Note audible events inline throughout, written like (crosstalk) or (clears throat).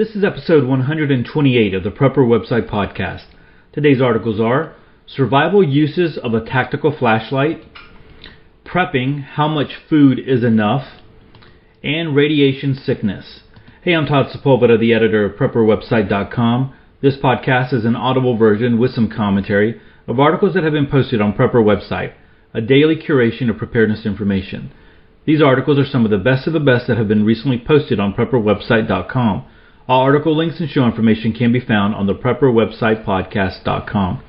This is episode 128 of the Prepper Website Podcast. Today's articles are Survival Uses of a Tactical Flashlight, Prepping How Much Food is Enough, and Radiation Sickness. Hey, I'm Todd Sepulveda, the editor of PrepperWebsite.com. This podcast is an audible version with some commentary of articles that have been posted on Prepper Website, a daily curation of preparedness information. These articles are some of the best of the best that have been recently posted on PrepperWebsite.com. All article links and show information can be found on the PrepperWebsitePodcast.com.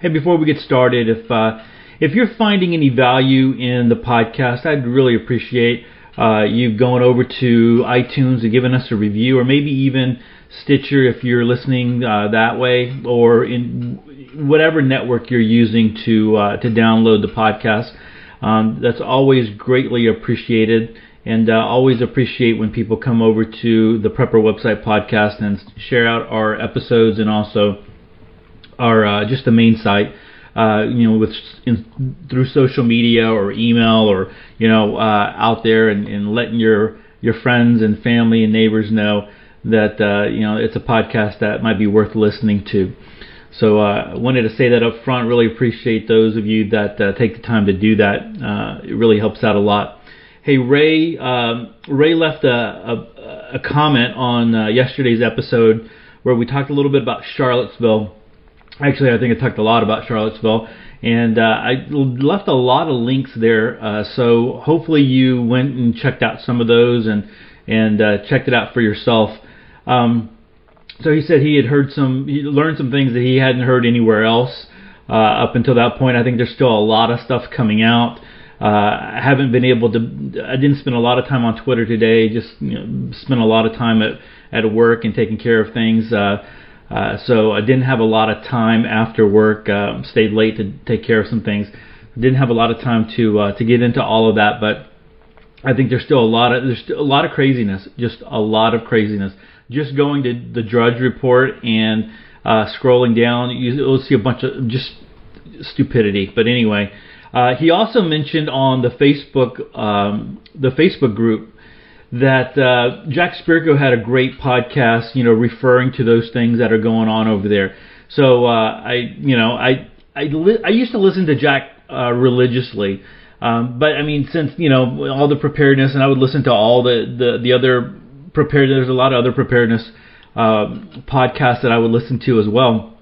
Hey, before we get started, if uh, if you're finding any value in the podcast, I'd really appreciate uh, you going over to iTunes and giving us a review, or maybe even Stitcher if you're listening uh, that way, or in whatever network you're using to uh, to download the podcast. Um, that's always greatly appreciated and uh, always appreciate when people come over to the Prepper website podcast and share out our episodes and also our uh, just the main site. Uh, you know, with in, through social media or email or you know uh, out there and, and letting your your friends and family and neighbors know that uh, you know it's a podcast that might be worth listening to. So I uh, wanted to say that up front. Really appreciate those of you that uh, take the time to do that. Uh, it really helps out a lot. Hey Ray, um, Ray left a, a, a comment on uh, yesterday's episode where we talked a little bit about Charlottesville. Actually, I think I talked a lot about Charlottesville, and uh, I left a lot of links there. Uh, so hopefully you went and checked out some of those and and uh, checked it out for yourself. Um, so he said he had heard some, he learned some things that he hadn't heard anywhere else uh, up until that point. I think there's still a lot of stuff coming out. Uh, I haven't been able to. I didn't spend a lot of time on Twitter today. Just you know, spent a lot of time at at work and taking care of things. Uh, uh, so I didn't have a lot of time after work. Uh, stayed late to take care of some things. Didn't have a lot of time to uh, to get into all of that, but I think there's still a lot of there's a lot of craziness. Just a lot of craziness. Just going to the Drudge Report and uh, scrolling down, you'll see a bunch of just stupidity. But anyway. Uh, he also mentioned on the Facebook um, the Facebook group that uh, Jack Spirko had a great podcast, you know, referring to those things that are going on over there. So uh, I, you know, I I, li- I used to listen to Jack uh, religiously, um, but I mean, since you know all the preparedness, and I would listen to all the the, the other prepared. There's a lot of other preparedness uh, podcasts that I would listen to as well,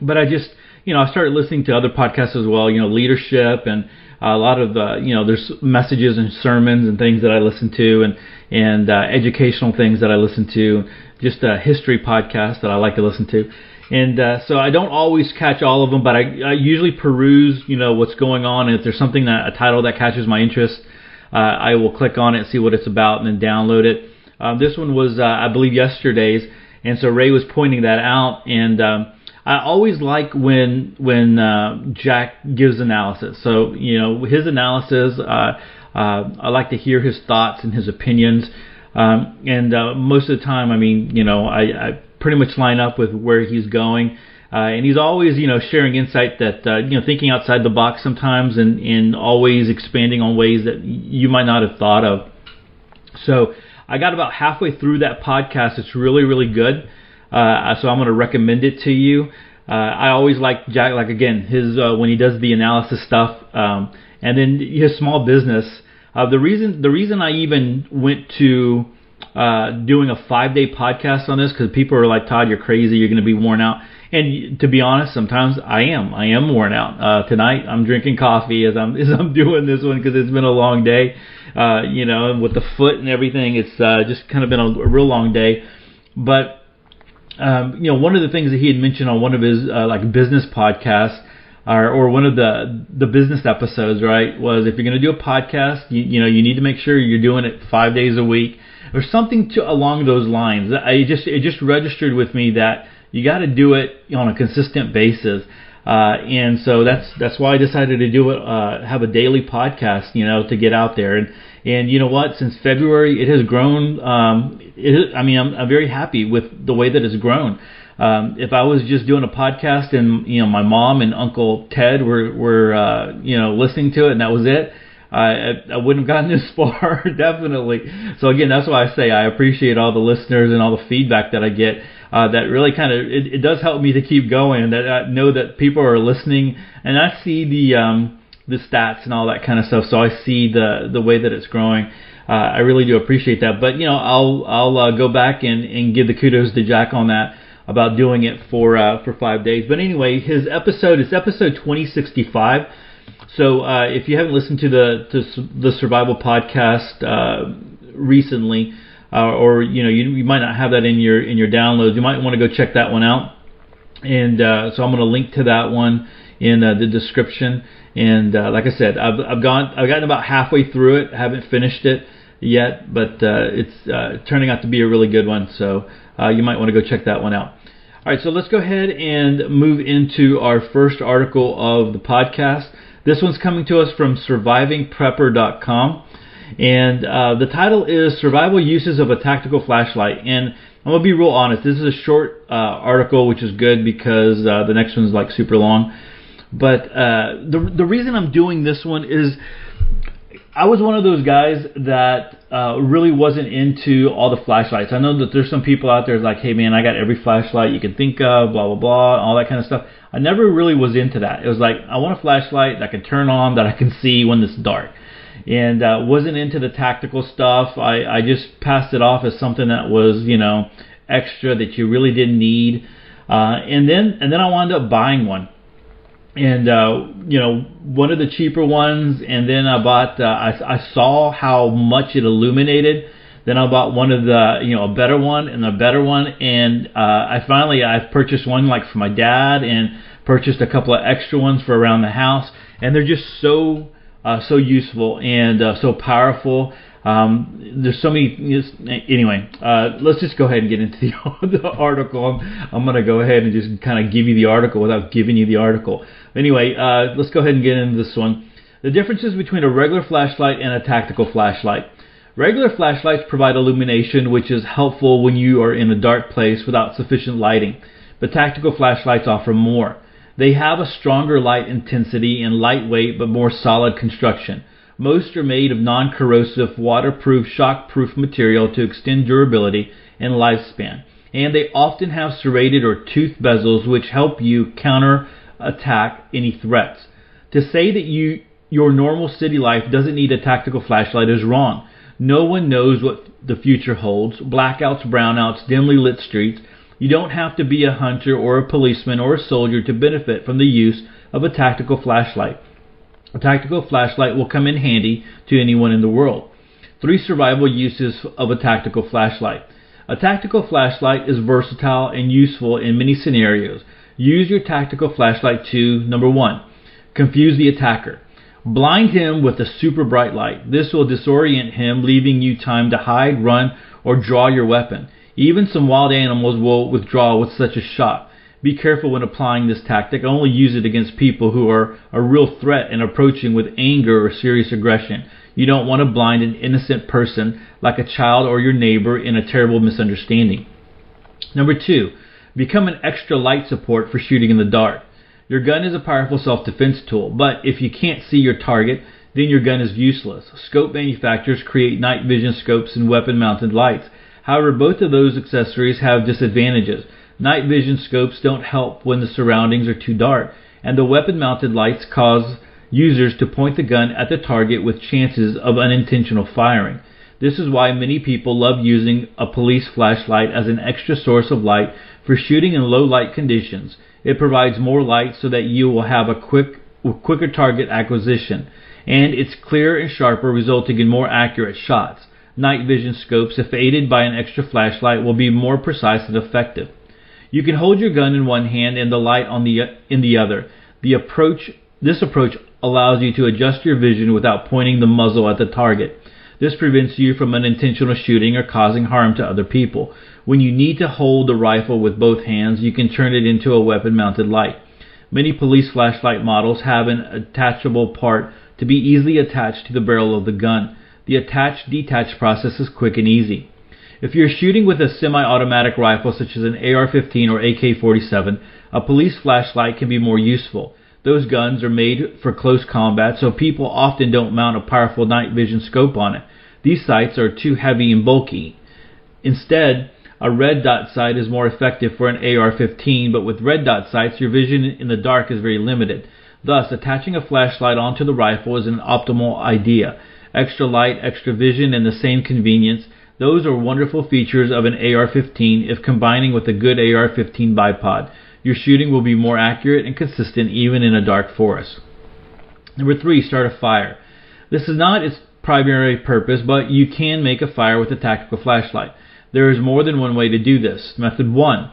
but I just you know, I started listening to other podcasts as well, you know, leadership and a lot of the, you know, there's messages and sermons and things that I listen to and, and uh, educational things that I listen to, just a history podcast that I like to listen to. And uh, so I don't always catch all of them, but I, I usually peruse, you know, what's going on. And if there's something that a title that catches my interest, uh, I will click on it see what it's about and then download it. Um, this one was, uh, I believe, yesterday's, and so Ray was pointing that out, and um, I always like when when uh, Jack gives analysis. So you know his analysis. Uh, uh, I like to hear his thoughts and his opinions. Um, and uh, most of the time, I mean, you know, I, I pretty much line up with where he's going. Uh, and he's always, you know, sharing insight that, uh, you know, thinking outside the box sometimes and, and always expanding on ways that you might not have thought of. So I got about halfway through that podcast. It's really, really good. Uh, so I'm going to recommend it to you. Uh, I always like Jack, like again, his uh, when he does the analysis stuff, um, and then his small business. Uh, the reason the reason I even went to uh, doing a five day podcast on this because people are like, Todd, you're crazy, you're going to be worn out. And to be honest, sometimes I am. I am worn out. Uh, tonight I'm drinking coffee as I'm (laughs) as I'm doing this one because it's been a long day. Uh, you know, with the foot and everything, it's uh, just kind of been a, a real long day. But um, you know, one of the things that he had mentioned on one of his uh, like business podcasts, or, or one of the the business episodes, right, was if you're going to do a podcast, you, you know, you need to make sure you're doing it five days a week or something to along those lines. I just it just registered with me that you got to do it on a consistent basis. Uh, and so that's that's why I decided to do it, uh, have a daily podcast, you know, to get out there. And and you know what? Since February, it has grown. Um, it, I mean, I'm, I'm very happy with the way that it's grown. Um, if I was just doing a podcast and you know my mom and Uncle Ted were were uh, you know listening to it and that was it, I, I wouldn't have gotten (laughs) this far, definitely. So again, that's why I say I appreciate all the listeners and all the feedback that I get. Uh, that really kind of it, it does help me to keep going. That I know that people are listening, and I see the um, the stats and all that kind of stuff. So I see the the way that it's growing. Uh, I really do appreciate that. But you know, I'll I'll uh, go back and and give the kudos to Jack on that about doing it for uh, for five days. But anyway, his episode is episode 2065. So uh, if you haven't listened to the to the survival podcast uh, recently, uh, or you know you, you might not have that in your in your downloads, you might want to go check that one out. And so I'm going to link to that one in uh, the description. And uh, like I said, I've, I've gone I've gotten about halfway through it. Haven't finished it yet, but it's turning out to be a really good one. So you might want to go check that one out. All right, so let's go ahead and move into our first article of the podcast. This one's coming to us from survivingprepper.com. And uh, the title is Survival Uses of a Tactical Flashlight. And I'm going to be real honest. This is a short uh, article, which is good because uh, the next one's like super long. But uh, the, the reason I'm doing this one is I was one of those guys that uh, really wasn't into all the flashlights. I know that there's some people out there like, hey man, I got every flashlight you can think of, blah blah blah, all that kind of stuff. I never really was into that. It was like I want a flashlight that I can turn on that I can see when it's dark, and uh, wasn't into the tactical stuff. I I just passed it off as something that was you know extra that you really didn't need. Uh, and then and then I wound up buying one and uh, you know one of the cheaper ones, and then I bought. Uh, I, I saw how much it illuminated. Then I bought one of the you know a better one and a better one, and uh, I finally I purchased one like for my dad, and purchased a couple of extra ones for around the house, and they're just so uh, so useful and uh, so powerful. Um, there's so many. Anyway, uh, let's just go ahead and get into the, (laughs) the article. I'm, I'm going to go ahead and just kind of give you the article without giving you the article. Anyway, uh, let's go ahead and get into this one. The differences between a regular flashlight and a tactical flashlight. Regular flashlights provide illumination, which is helpful when you are in a dark place without sufficient lighting, but tactical flashlights offer more. They have a stronger light intensity and lightweight but more solid construction. Most are made of non-corrosive, waterproof, shockproof material to extend durability and lifespan. And they often have serrated or toothed bezels which help you counter attack any threats. To say that you your normal city life doesn't need a tactical flashlight is wrong. No one knows what the future holds. Blackouts, brownouts, dimly lit streets. You don't have to be a hunter or a policeman or a soldier to benefit from the use of a tactical flashlight. A tactical flashlight will come in handy to anyone in the world. Three survival uses of a tactical flashlight. A tactical flashlight is versatile and useful in many scenarios. Use your tactical flashlight to number one, confuse the attacker. Blind him with a super bright light. This will disorient him, leaving you time to hide, run, or draw your weapon. Even some wild animals will withdraw with such a shot. Be careful when applying this tactic. Only use it against people who are a real threat and approaching with anger or serious aggression. You don't want to blind an innocent person like a child or your neighbor in a terrible misunderstanding. Number two, become an extra light support for shooting in the dark. Your gun is a powerful self-defense tool, but if you can't see your target, then your gun is useless. Scope manufacturers create night vision scopes and weapon mounted lights. However, both of those accessories have disadvantages. Night vision scopes don't help when the surroundings are too dark, and the weapon mounted lights cause users to point the gun at the target with chances of unintentional firing. This is why many people love using a police flashlight as an extra source of light for shooting in low light conditions. It provides more light so that you will have a quick quicker target acquisition, and it's clearer and sharper, resulting in more accurate shots. Night vision scopes, if aided by an extra flashlight, will be more precise and effective. You can hold your gun in one hand and the light on the in the other. The approach this approach allows you to adjust your vision without pointing the muzzle at the target. This prevents you from unintentional shooting or causing harm to other people. When you need to hold the rifle with both hands, you can turn it into a weapon mounted light. Many police flashlight models have an attachable part to be easily attached to the barrel of the gun. The attach detach process is quick and easy. If you're shooting with a semi-automatic rifle such as an AR-15 or AK-47, a police flashlight can be more useful. Those guns are made for close combat, so people often don't mount a powerful night vision scope on it. These sights are too heavy and bulky. Instead, a red dot sight is more effective for an AR-15, but with red dot sights, your vision in the dark is very limited. Thus, attaching a flashlight onto the rifle is an optimal idea. Extra light, extra vision, and the same convenience. Those are wonderful features of an AR-15 if combining with a good AR-15 bipod. Your shooting will be more accurate and consistent even in a dark forest. Number three, start a fire. This is not its primary purpose, but you can make a fire with a tactical flashlight. There is more than one way to do this. Method 1.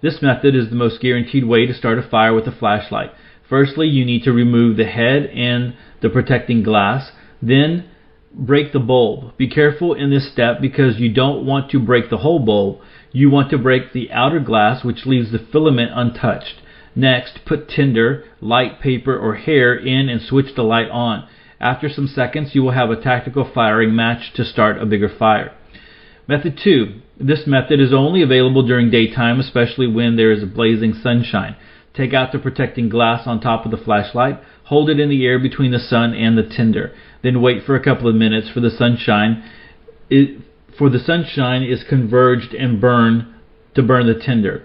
This method is the most guaranteed way to start a fire with a flashlight. Firstly, you need to remove the head and the protecting glass. Then, break the bulb. Be careful in this step because you don't want to break the whole bulb. You want to break the outer glass, which leaves the filament untouched. Next, put tinder, light paper, or hair in and switch the light on. After some seconds, you will have a tactical firing match to start a bigger fire. Method 2. This method is only available during daytime, especially when there is blazing sunshine. Take out the protecting glass on top of the flashlight, hold it in the air between the sun and the tinder, then wait for a couple of minutes for the sunshine it, for the sunshine is converged and burn to burn the tinder.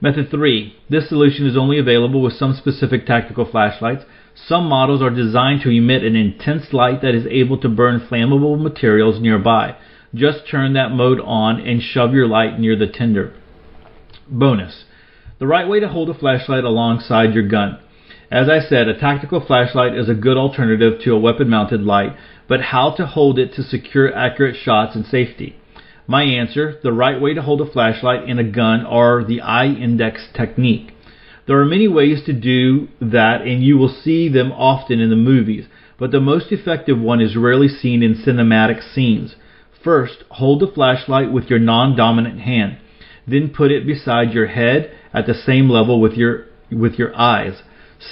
Method 3. This solution is only available with some specific tactical flashlights. Some models are designed to emit an intense light that is able to burn flammable materials nearby. Just turn that mode on and shove your light near the tinder. Bonus. The right way to hold a flashlight alongside your gun. As I said, a tactical flashlight is a good alternative to a weapon mounted light, but how to hold it to secure accurate shots and safety? My answer, the right way to hold a flashlight in a gun are the eye index technique. There are many ways to do that and you will see them often in the movies, but the most effective one is rarely seen in cinematic scenes. First, hold the flashlight with your non-dominant hand. Then put it beside your head at the same level with your with your eyes.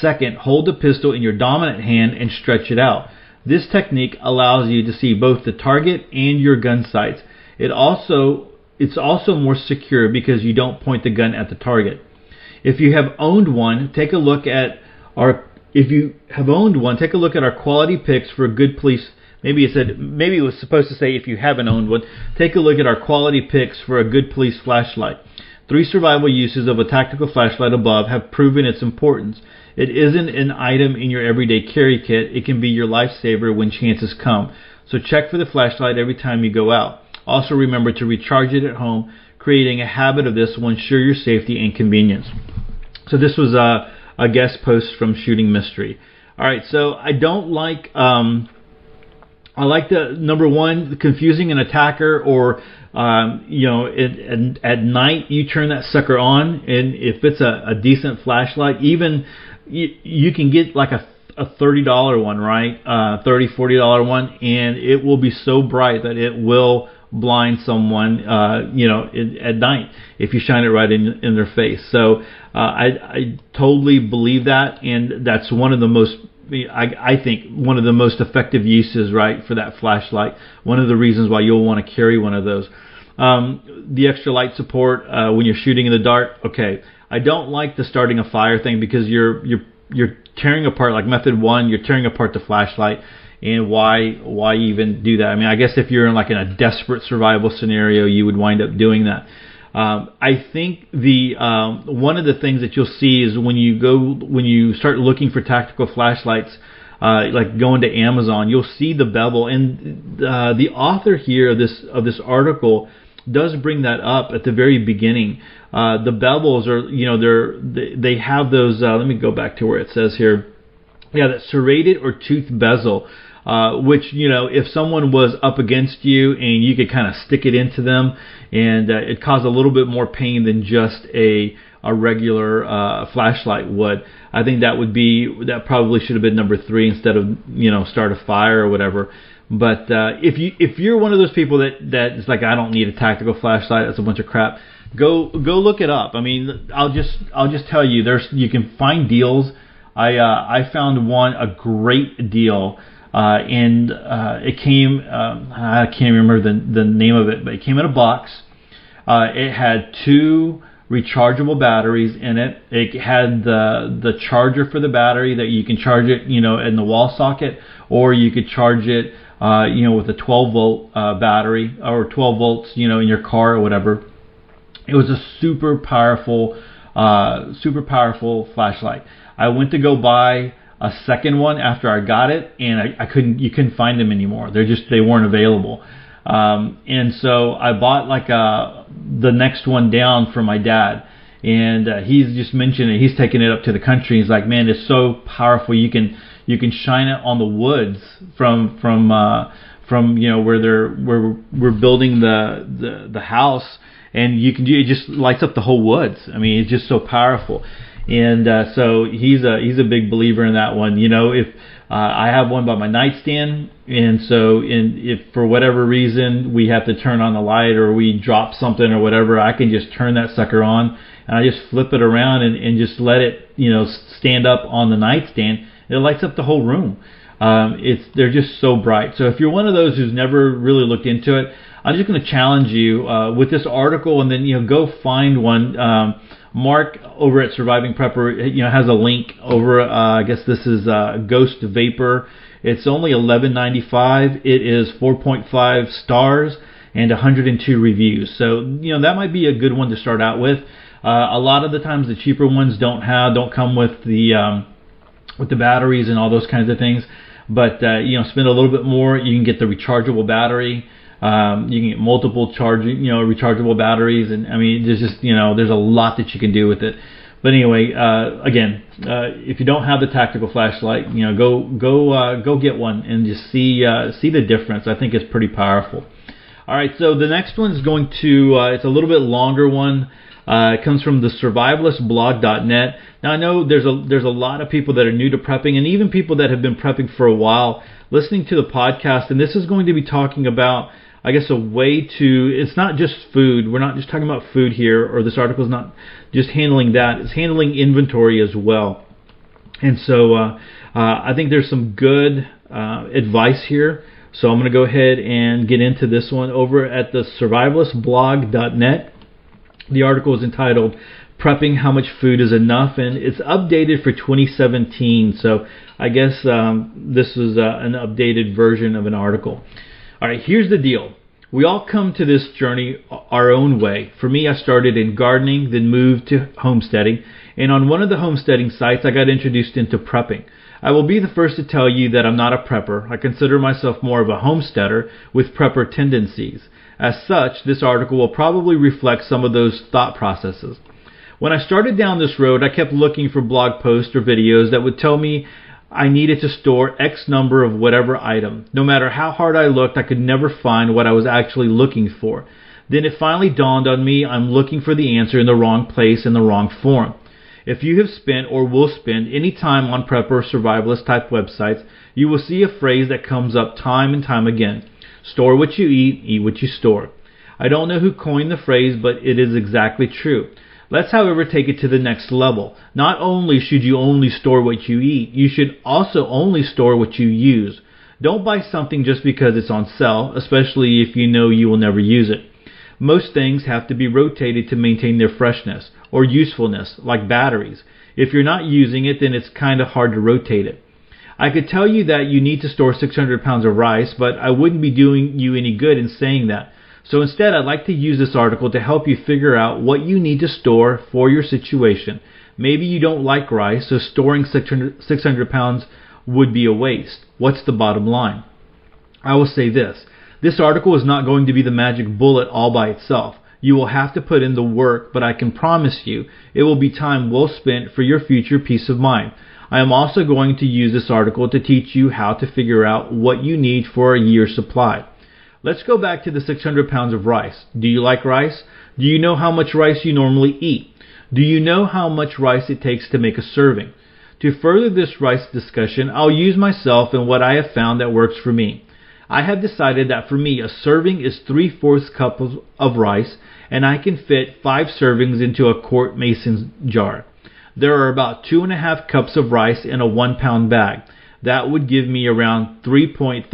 Second, hold the pistol in your dominant hand and stretch it out. This technique allows you to see both the target and your gun sights. It also it's also more secure because you don't point the gun at the target. If you have owned one, take a look at our if you have owned one, take a look at our quality picks for good police Maybe it said maybe it was supposed to say if you haven't owned one, take a look at our quality picks for a good police flashlight. Three survival uses of a tactical flashlight above have proven its importance. It isn't an item in your everyday carry kit. It can be your lifesaver when chances come. So check for the flashlight every time you go out. Also remember to recharge it at home. Creating a habit of this will ensure your safety and convenience. So this was a, a guest post from Shooting Mystery. All right, so I don't like um, I like the number one, confusing an attacker, or um, you know, it, at night you turn that sucker on, and if it's a, a decent flashlight, even you, you can get like a a thirty dollar one, right? Uh, thirty, forty dollar one, and it will be so bright that it will blind someone, uh, you know, in, at night if you shine it right in in their face. So uh, I I totally believe that, and that's one of the most I, I think one of the most effective uses, right, for that flashlight. One of the reasons why you'll want to carry one of those. Um, the extra light support uh, when you're shooting in the dark. Okay, I don't like the starting a fire thing because you're you're you're tearing apart like method one. You're tearing apart the flashlight, and why why even do that? I mean, I guess if you're in like in a desperate survival scenario, you would wind up doing that. Um, I think the um, one of the things that you'll see is when you go when you start looking for tactical flashlights, uh, like going to Amazon, you'll see the bevel, and uh, the author here of this of this article does bring that up at the very beginning. Uh, the bevels are, you know, they're they, they have those. Uh, let me go back to where it says here. Yeah, that serrated or tooth bezel uh, which you know if someone was up against you and you could kind of stick it into them and uh, it caused a little bit more pain than just a a regular uh, flashlight would. I think that would be that probably should have been number three instead of you know start a fire or whatever. But uh, if you if you're one of those people that that is like I don't need a tactical flashlight, that's a bunch of crap. Go go look it up. I mean, I'll just I'll just tell you there's you can find deals. I uh, I found one a great deal uh, and uh, it came. Um, I can't remember the the name of it, but it came in a box. Uh, it had two rechargeable batteries in it. It had the the charger for the battery that you can charge it, you know, in the wall socket, or you could charge it, uh, you know, with a 12 volt uh, battery or 12 volts, you know, in your car or whatever. It was a super powerful, uh, super powerful flashlight. I went to go buy a second one after I got it, and I, I couldn't, you couldn't find them anymore. They're just, they weren't available. Um, and so I bought like a, uh, the next one down for my dad. And uh, he's just mentioned it. He's taking it up to the country. He's like, man, it's so powerful. You can you can shine it on the woods from from uh, from you know where they're where we're building the the the house, and you can do it just lights up the whole woods. I mean, it's just so powerful. And uh, so he's a he's a big believer in that one. You know, if uh, I have one by my nightstand, and so in, if for whatever reason we have to turn on the light or we drop something or whatever, I can just turn that sucker on and I just flip it around and, and just let it, you know, stand up on the nightstand. It lights up the whole room. Um, it's they're just so bright. So if you're one of those who's never really looked into it, I'm just going to challenge you uh, with this article, and then you know go find one. Um, Mark over at Surviving Prepper, you know, has a link over. Uh, I guess this is uh, Ghost Vapor. It's only 11.95. It is 4.5 stars and 102 reviews. So you know that might be a good one to start out with. Uh, a lot of the times the cheaper ones don't have don't come with the um, with the batteries and all those kinds of things. But uh, you know, spend a little bit more, you can get the rechargeable battery. Um, you can get multiple charging, you know, rechargeable batteries, and I mean, there's just you know, there's a lot that you can do with it. But anyway, uh, again, uh, if you don't have the tactical flashlight, you know, go go uh, go get one and just see uh, see the difference. I think it's pretty powerful. All right, so the next one is going to uh, it's a little bit longer one. Uh, it comes from the survivalistblog.net. Now I know there's a there's a lot of people that are new to prepping, and even people that have been prepping for a while, listening to the podcast. And this is going to be talking about, I guess, a way to. It's not just food. We're not just talking about food here, or this article is not just handling that. It's handling inventory as well. And so uh, uh, I think there's some good uh, advice here. So I'm going to go ahead and get into this one over at the survivalistblog.net. The article is entitled Prepping How Much Food is Enough, and it's updated for 2017. So I guess um, this is uh, an updated version of an article. All right, here's the deal. We all come to this journey our own way. For me, I started in gardening, then moved to homesteading, and on one of the homesteading sites, I got introduced into prepping. I will be the first to tell you that I'm not a prepper. I consider myself more of a homesteader with prepper tendencies. As such, this article will probably reflect some of those thought processes. When I started down this road, I kept looking for blog posts or videos that would tell me I needed to store X number of whatever item. No matter how hard I looked, I could never find what I was actually looking for. Then it finally dawned on me I'm looking for the answer in the wrong place in the wrong form. If you have spent or will spend any time on prepper or survivalist type websites, you will see a phrase that comes up time and time again. Store what you eat, eat what you store. I don't know who coined the phrase, but it is exactly true. Let's, however, take it to the next level. Not only should you only store what you eat, you should also only store what you use. Don't buy something just because it's on sale, especially if you know you will never use it. Most things have to be rotated to maintain their freshness or usefulness, like batteries. If you're not using it, then it's kind of hard to rotate it. I could tell you that you need to store 600 pounds of rice, but I wouldn't be doing you any good in saying that. So instead, I'd like to use this article to help you figure out what you need to store for your situation. Maybe you don't like rice, so storing 600, 600 pounds would be a waste. What's the bottom line? I will say this. This article is not going to be the magic bullet all by itself. You will have to put in the work, but I can promise you it will be time well spent for your future peace of mind. I am also going to use this article to teach you how to figure out what you need for a year's supply. Let's go back to the 600 pounds of rice. Do you like rice? Do you know how much rice you normally eat? Do you know how much rice it takes to make a serving? To further this rice discussion, I'll use myself and what I have found that works for me. I have decided that for me, a serving is three fourths cup of, of rice, and I can fit five servings into a quart mason jar. There are about two and a half cups of rice in a one pound bag. That would give me around 3.33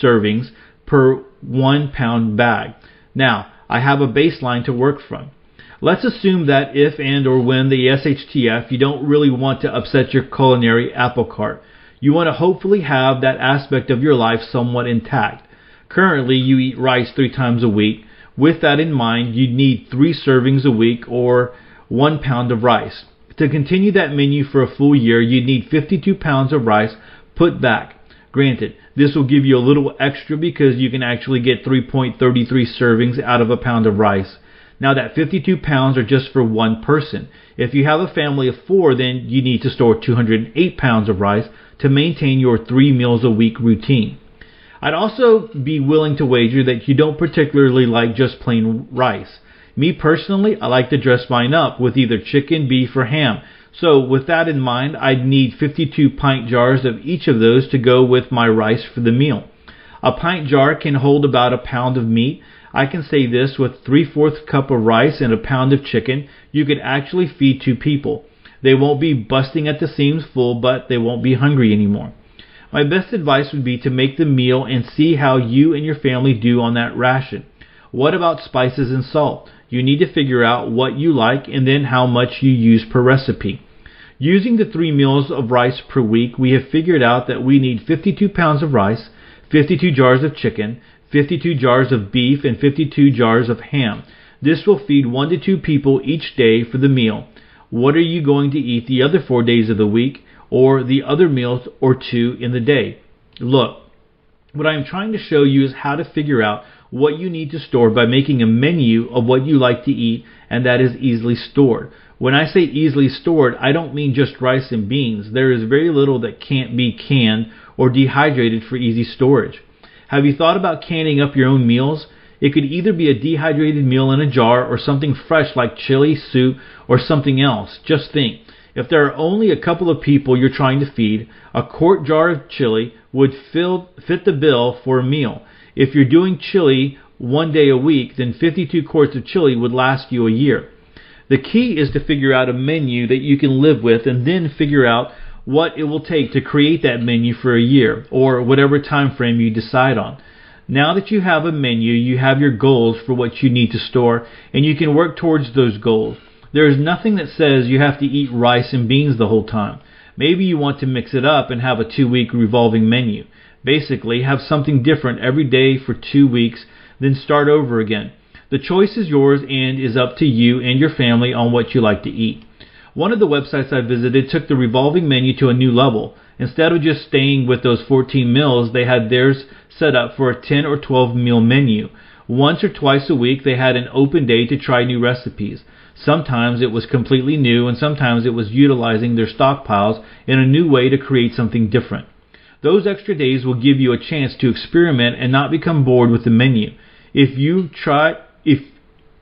servings per one pound bag. Now, I have a baseline to work from. Let's assume that if and or when the SHTF, you don't really want to upset your culinary apple cart. You want to hopefully have that aspect of your life somewhat intact. Currently, you eat rice three times a week. With that in mind, you'd need three servings a week or one pound of rice. To continue that menu for a full year, you'd need 52 pounds of rice put back. Granted, this will give you a little extra because you can actually get 3.33 servings out of a pound of rice. Now that 52 pounds are just for one person. If you have a family of four, then you need to store 208 pounds of rice to maintain your three meals a week routine. I'd also be willing to wager that you don't particularly like just plain rice. Me personally, I like to dress mine up with either chicken, beef, or ham. So with that in mind, I'd need 52 pint jars of each of those to go with my rice for the meal. A pint jar can hold about a pound of meat. I can say this with three-fourths cup of rice and a pound of chicken, you could actually feed two people. They won't be busting at the seams full, but they won't be hungry anymore. My best advice would be to make the meal and see how you and your family do on that ration. What about spices and salt? You need to figure out what you like and then how much you use per recipe. Using the three meals of rice per week, we have figured out that we need 52 pounds of rice, 52 jars of chicken, 52 jars of beef, and 52 jars of ham. This will feed one to two people each day for the meal. What are you going to eat the other four days of the week or the other meals or two in the day? Look, what I am trying to show you is how to figure out what you need to store by making a menu of what you like to eat and that is easily stored. When I say easily stored, I don't mean just rice and beans. There is very little that can't be canned or dehydrated for easy storage. Have you thought about canning up your own meals? It could either be a dehydrated meal in a jar or something fresh like chili, soup, or something else. Just think. If there are only a couple of people you're trying to feed, a quart jar of chili would fill, fit the bill for a meal. If you're doing chili one day a week, then 52 quarts of chili would last you a year. The key is to figure out a menu that you can live with and then figure out what it will take to create that menu for a year or whatever time frame you decide on. Now that you have a menu, you have your goals for what you need to store, and you can work towards those goals. There is nothing that says you have to eat rice and beans the whole time. Maybe you want to mix it up and have a two week revolving menu. Basically, have something different every day for two weeks, then start over again. The choice is yours and is up to you and your family on what you like to eat. One of the websites I visited took the revolving menu to a new level. Instead of just staying with those 14 meals, they had theirs set up for a 10 or 12 meal menu. Once or twice a week, they had an open day to try new recipes. Sometimes it was completely new, and sometimes it was utilizing their stockpiles in a new way to create something different. Those extra days will give you a chance to experiment and not become bored with the menu. If you try, if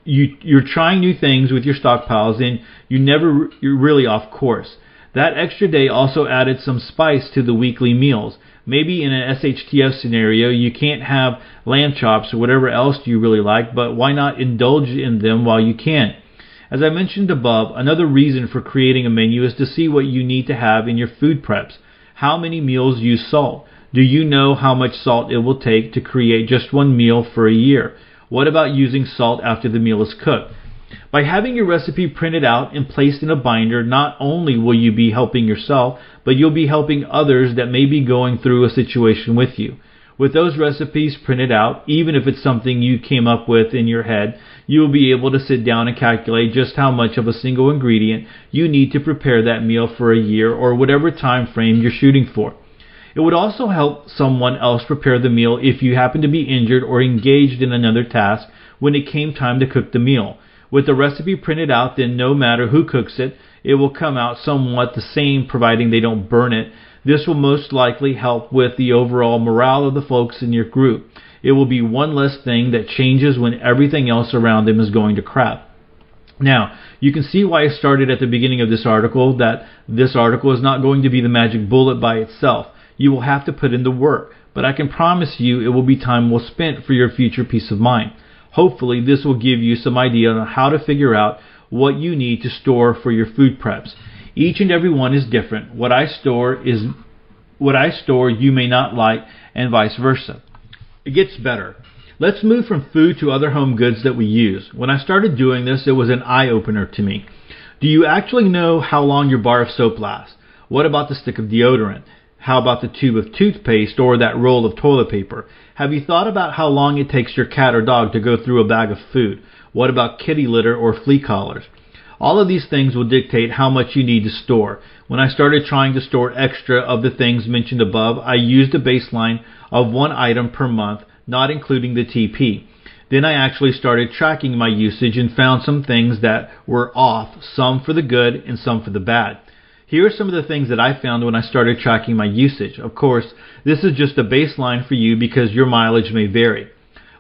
you you're trying new things with your stockpiles, then you never you're really off course. That extra day also added some spice to the weekly meals. Maybe in an SHTF scenario, you can't have lamb chops or whatever else you really like, but why not indulge in them while you can? As I mentioned above, another reason for creating a menu is to see what you need to have in your food preps. How many meals use salt? Do you know how much salt it will take to create just one meal for a year? What about using salt after the meal is cooked? By having your recipe printed out and placed in a binder, not only will you be helping yourself, but you'll be helping others that may be going through a situation with you. With those recipes printed out, even if it's something you came up with in your head, you will be able to sit down and calculate just how much of a single ingredient you need to prepare that meal for a year or whatever time frame you're shooting for. It would also help someone else prepare the meal if you happen to be injured or engaged in another task when it came time to cook the meal. With the recipe printed out, then no matter who cooks it, it will come out somewhat the same providing they don't burn it. This will most likely help with the overall morale of the folks in your group. It will be one less thing that changes when everything else around them is going to crap. Now, you can see why I started at the beginning of this article that this article is not going to be the magic bullet by itself you will have to put in the work, but I can promise you it will be time well spent for your future peace of mind. Hopefully, this will give you some idea on how to figure out what you need to store for your food preps. Each and every one is different. What I store is what I store you may not like, and vice versa. It gets better. Let's move from food to other home goods that we use. When I started doing this, it was an eye opener to me. Do you actually know how long your bar of soap lasts? What about the stick of deodorant? How about the tube of toothpaste or that roll of toilet paper? Have you thought about how long it takes your cat or dog to go through a bag of food? What about kitty litter or flea collars? All of these things will dictate how much you need to store. When I started trying to store extra of the things mentioned above, I used a baseline of one item per month, not including the TP. Then I actually started tracking my usage and found some things that were off, some for the good and some for the bad. Here are some of the things that I found when I started tracking my usage. Of course, this is just a baseline for you because your mileage may vary.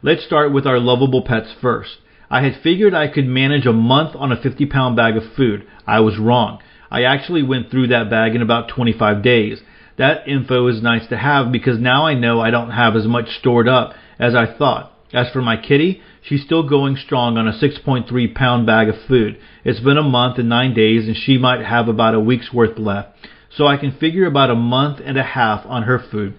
Let's start with our lovable pets first. I had figured I could manage a month on a 50 pound bag of food. I was wrong. I actually went through that bag in about 25 days. That info is nice to have because now I know I don't have as much stored up as I thought. As for my kitty, she's still going strong on a 6.3 pound bag of food. It's been a month and nine days and she might have about a week's worth left. So I can figure about a month and a half on her food.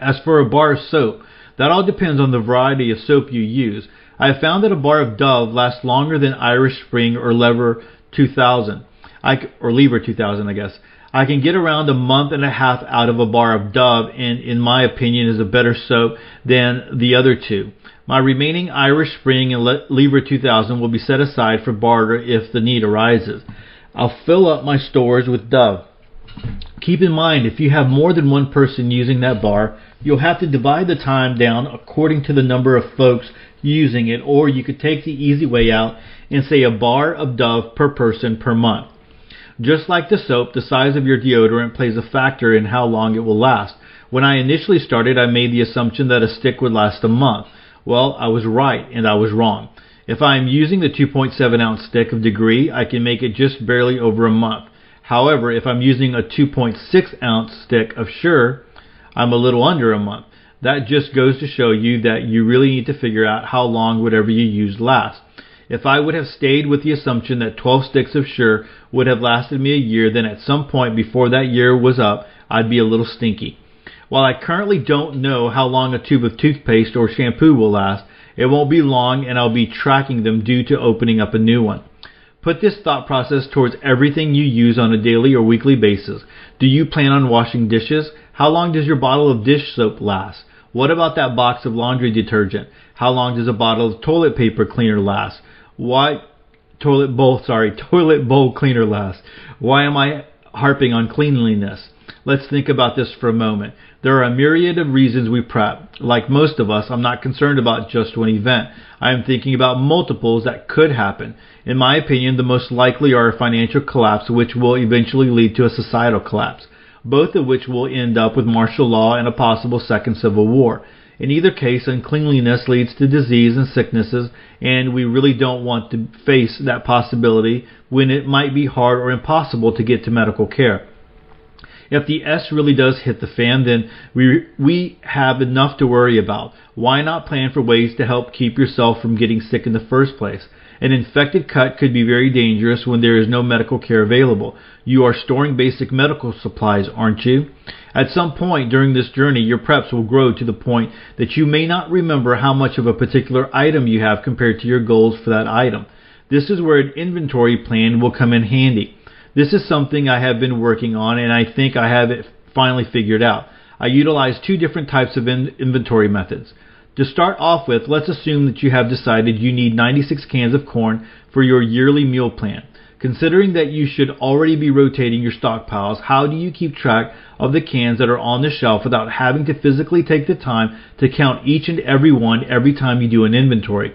As for a bar of soap, that all depends on the variety of soap you use. I have found that a bar of Dove lasts longer than Irish Spring or Lever 2000. I, or Lever 2000, I guess. I can get around a month and a half out of a bar of Dove, and in my opinion, is a better soap than the other two. My remaining Irish Spring and Le- Lever 2000 will be set aside for barter if the need arises. I'll fill up my stores with Dove. Keep in mind, if you have more than one person using that bar, you'll have to divide the time down according to the number of folks using it, or you could take the easy way out and say a bar of Dove per person per month. Just like the soap, the size of your deodorant plays a factor in how long it will last. When I initially started, I made the assumption that a stick would last a month. Well, I was right and I was wrong. If I am using the 2.7 ounce stick of Degree, I can make it just barely over a month. However, if I'm using a 2.6 ounce stick of Sure, I'm a little under a month. That just goes to show you that you really need to figure out how long whatever you use lasts. If I would have stayed with the assumption that 12 sticks of Sure would have lasted me a year, then at some point before that year was up, I'd be a little stinky. While I currently don't know how long a tube of toothpaste or shampoo will last, it won't be long and I'll be tracking them due to opening up a new one. Put this thought process towards everything you use on a daily or weekly basis. Do you plan on washing dishes? How long does your bottle of dish soap last? What about that box of laundry detergent? How long does a bottle of toilet paper cleaner last? Why toilet bowl, sorry, (laughs) toilet bowl cleaner last? Why am I harping on cleanliness? Let's think about this for a moment. There are a myriad of reasons we prep. Like most of us, I'm not concerned about just one event. I am thinking about multiples that could happen. In my opinion, the most likely are a financial collapse, which will eventually lead to a societal collapse, both of which will end up with martial law and a possible second civil war. In either case, uncleanliness leads to disease and sicknesses, and we really don't want to face that possibility when it might be hard or impossible to get to medical care. If the S really does hit the fan, then we we have enough to worry about. Why not plan for ways to help keep yourself from getting sick in the first place? An infected cut could be very dangerous when there is no medical care available. You are storing basic medical supplies, aren't you? At some point during this journey, your preps will grow to the point that you may not remember how much of a particular item you have compared to your goals for that item. This is where an inventory plan will come in handy. This is something I have been working on and I think I have it finally figured out. I utilize two different types of in- inventory methods. To start off with, let's assume that you have decided you need 96 cans of corn for your yearly meal plan. Considering that you should already be rotating your stockpiles, how do you keep track of the cans that are on the shelf without having to physically take the time to count each and every one every time you do an inventory?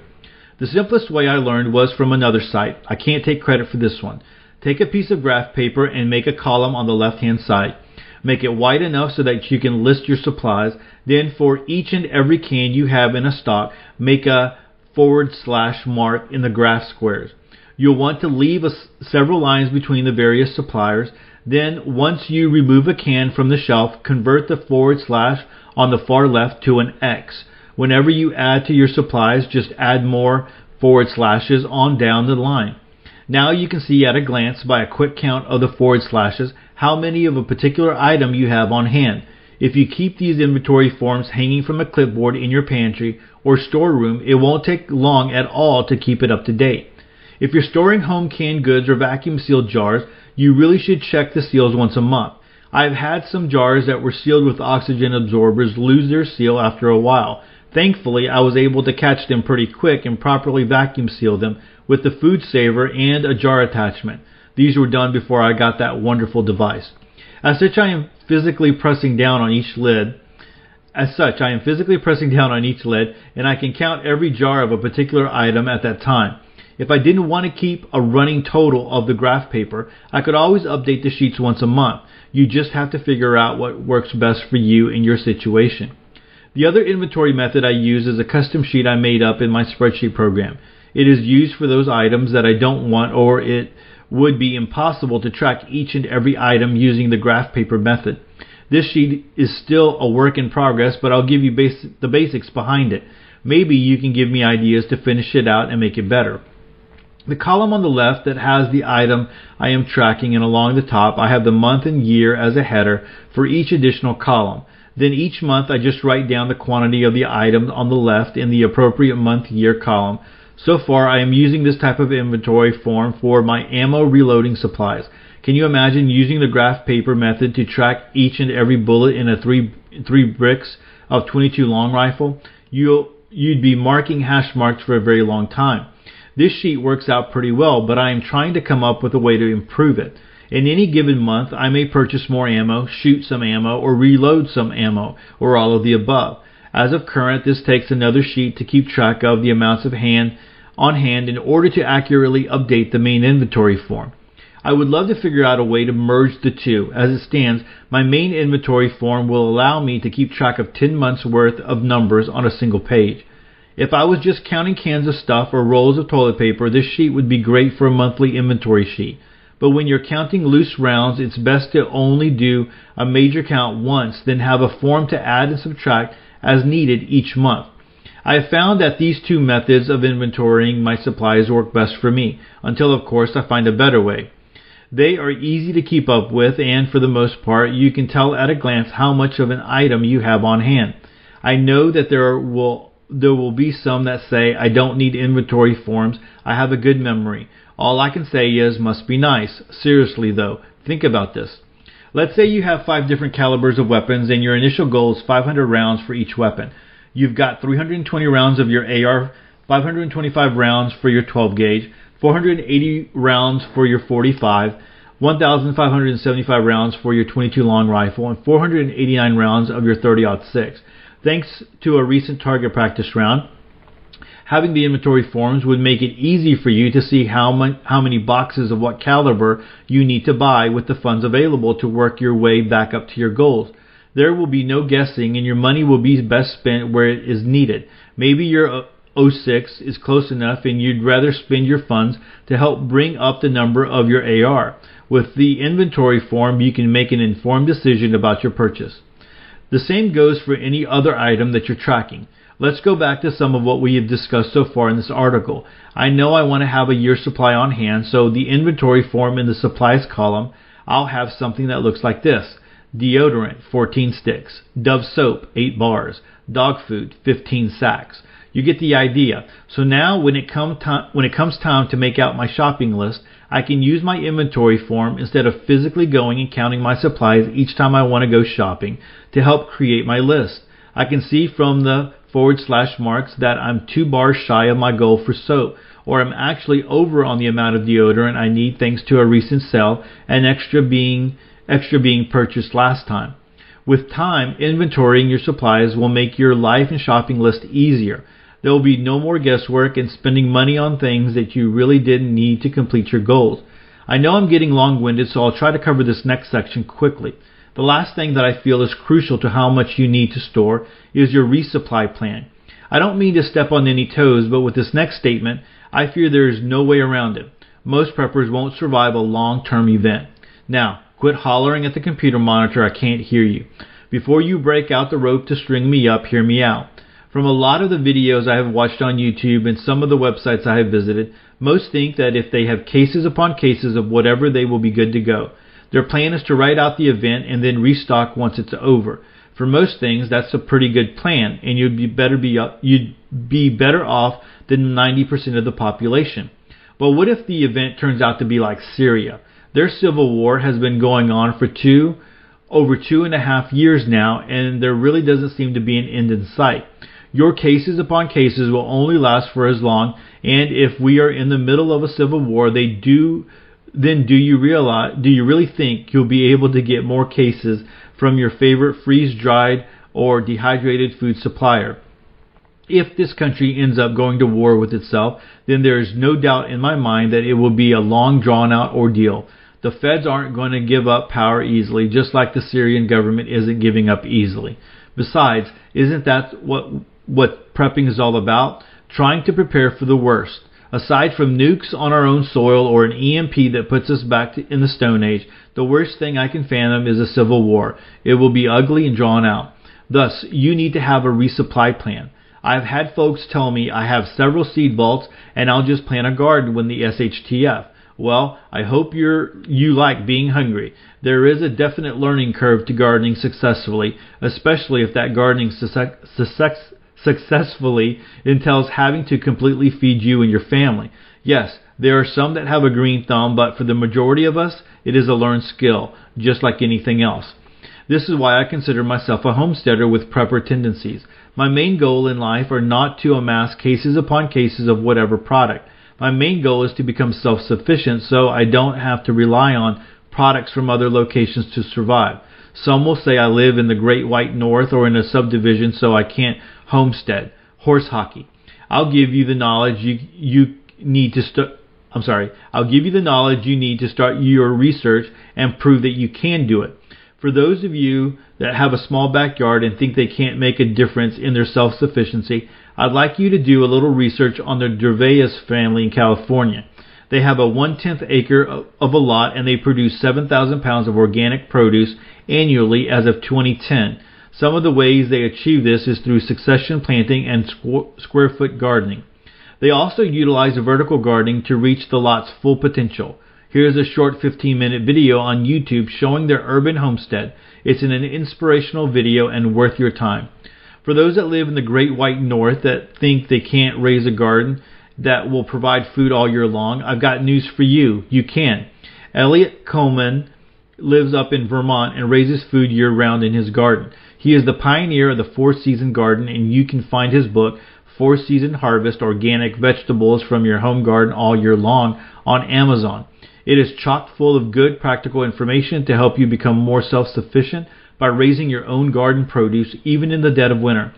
The simplest way I learned was from another site. I can't take credit for this one. Take a piece of graph paper and make a column on the left hand side. Make it wide enough so that you can list your supplies. Then for each and every can you have in a stock, make a forward slash mark in the graph squares. You'll want to leave a, several lines between the various suppliers. Then once you remove a can from the shelf, convert the forward slash on the far left to an X. Whenever you add to your supplies, just add more forward slashes on down the line. Now you can see at a glance by a quick count of the forward slashes how many of a particular item you have on hand. If you keep these inventory forms hanging from a clipboard in your pantry or storeroom, it won't take long at all to keep it up to date. If you're storing home canned goods or vacuum sealed jars, you really should check the seals once a month. I've had some jars that were sealed with oxygen absorbers lose their seal after a while. Thankfully, I was able to catch them pretty quick and properly vacuum seal them with the food saver and a jar attachment. These were done before I got that wonderful device. As such, I am physically pressing down on each lid. As such, I am physically pressing down on each lid, and I can count every jar of a particular item at that time. If I didn't want to keep a running total of the graph paper, I could always update the sheets once a month. You just have to figure out what works best for you in your situation. The other inventory method I use is a custom sheet I made up in my spreadsheet program. It is used for those items that I don't want or it would be impossible to track each and every item using the graph paper method. This sheet is still a work in progress, but I'll give you base, the basics behind it. Maybe you can give me ideas to finish it out and make it better. The column on the left that has the item I am tracking and along the top I have the month and year as a header for each additional column. Then each month I just write down the quantity of the item on the left in the appropriate month year column so far, I am using this type of inventory form for my ammo reloading supplies. Can you imagine using the graph paper method to track each and every bullet in a three three bricks of 22 long rifle? You'll you'd be marking hash marks for a very long time. This sheet works out pretty well, but I am trying to come up with a way to improve it. In any given month, I may purchase more ammo, shoot some ammo, or reload some ammo, or all of the above. As of current, this takes another sheet to keep track of the amounts of hand on hand in order to accurately update the main inventory form. I would love to figure out a way to merge the two. As it stands, my main inventory form will allow me to keep track of 10 months worth of numbers on a single page. If I was just counting cans of stuff or rolls of toilet paper, this sheet would be great for a monthly inventory sheet. But when you're counting loose rounds, it's best to only do a major count once, then have a form to add and subtract as needed each month. I have found that these two methods of inventorying my supplies work best for me, until of course I find a better way. They are easy to keep up with, and for the most part, you can tell at a glance how much of an item you have on hand. I know that there will there will be some that say I don't need inventory forms. I have a good memory. All I can say is must be nice. Seriously though, think about this. Let's say you have five different calibers of weapons and your initial goal is 500 rounds for each weapon. You've got 320 rounds of your AR, 525 rounds for your 12 gauge, 480 rounds for your 45, 1,575 rounds for your 22 long rifle, and 489 rounds of your 30-06. Thanks to a recent target practice round, having the inventory forms would make it easy for you to see how, mon- how many boxes of what caliber you need to buy with the funds available to work your way back up to your goals. There will be no guessing, and your money will be best spent where it is needed. Maybe your uh, 06 is close enough, and you'd rather spend your funds to help bring up the number of your AR. With the inventory form, you can make an informed decision about your purchase. The same goes for any other item that you're tracking. Let's go back to some of what we have discussed so far in this article. I know I want to have a year's supply on hand, so the inventory form in the supplies column, I'll have something that looks like this. Deodorant, 14 sticks. Dove soap, 8 bars. Dog food, 15 sacks. You get the idea. So now when it, come when it comes time to make out my shopping list, I can use my inventory form instead of physically going and counting my supplies each time I want to go shopping to help create my list. I can see from the forward slash marks that I'm two bars shy of my goal for soap, or I'm actually over on the amount of deodorant I need thanks to a recent sale and extra being extra being purchased last time. With time, inventorying your supplies will make your life and shopping list easier. There will be no more guesswork and spending money on things that you really didn't need to complete your goals. I know I'm getting long winded, so I'll try to cover this next section quickly. The last thing that I feel is crucial to how much you need to store is your resupply plan. I don't mean to step on any toes, but with this next statement, I fear there is no way around it. Most preppers won't survive a long term event. Now, quit hollering at the computer monitor, I can't hear you. Before you break out the rope to string me up, hear me out. From a lot of the videos I have watched on YouTube and some of the websites I have visited, most think that if they have cases upon cases of whatever, they will be good to go. Their plan is to write out the event and then restock once it's over. For most things, that's a pretty good plan, and you'd be better be you'd be better off than 90% of the population. But what if the event turns out to be like Syria? Their civil war has been going on for two over two and a half years now, and there really doesn't seem to be an end in sight. Your cases upon cases will only last for as long, and if we are in the middle of a civil war, they do then do you realize do you really think you'll be able to get more cases from your favorite freeze-dried or dehydrated food supplier? If this country ends up going to war with itself, then there is no doubt in my mind that it will be a long drawn out ordeal. The feds aren't going to give up power easily, just like the Syrian government isn't giving up easily. Besides, isn't that what what prepping is all about? Trying to prepare for the worst. Aside from nukes on our own soil or an EMP that puts us back in the Stone Age, the worst thing I can fathom is a civil war. It will be ugly and drawn out. Thus, you need to have a resupply plan. I've had folks tell me I have several seed vaults and I'll just plant a garden when the SHTF. Well, I hope you're you like being hungry. There is a definite learning curve to gardening successfully, especially if that gardening success, successfully entails having to completely feed you and your family. Yes, there are some that have a green thumb, but for the majority of us, it is a learned skill, just like anything else. This is why I consider myself a homesteader with prepper tendencies. My main goal in life are not to amass cases upon cases of whatever product. My main goal is to become self-sufficient so I don't have to rely on products from other locations to survive. Some will say I live in the Great White North or in a subdivision so I can't homestead. Horse hockey. I'll give you the knowledge you you need to start. I'm sorry. I'll give you the knowledge you need to start your research and prove that you can do it. For those of you that have a small backyard and think they can't make a difference in their self-sufficiency, I'd like you to do a little research on the Dervaes family in California. They have a one-tenth acre of a lot and they produce 7,000 pounds of organic produce annually as of 2010. Some of the ways they achieve this is through succession planting and square foot gardening. They also utilize vertical gardening to reach the lot's full potential. Here's a short 15 minute video on YouTube showing their urban homestead. It's an inspirational video and worth your time. For those that live in the great white north that think they can't raise a garden that will provide food all year long, I've got news for you. You can. Eliot Coleman lives up in Vermont and raises food year round in his garden. He is the pioneer of the four season garden and you can find his book Four Season Harvest Organic Vegetables from Your Home Garden All Year Long on Amazon. It is chock full of good practical information to help you become more self sufficient by raising your own garden produce even in the dead of winter.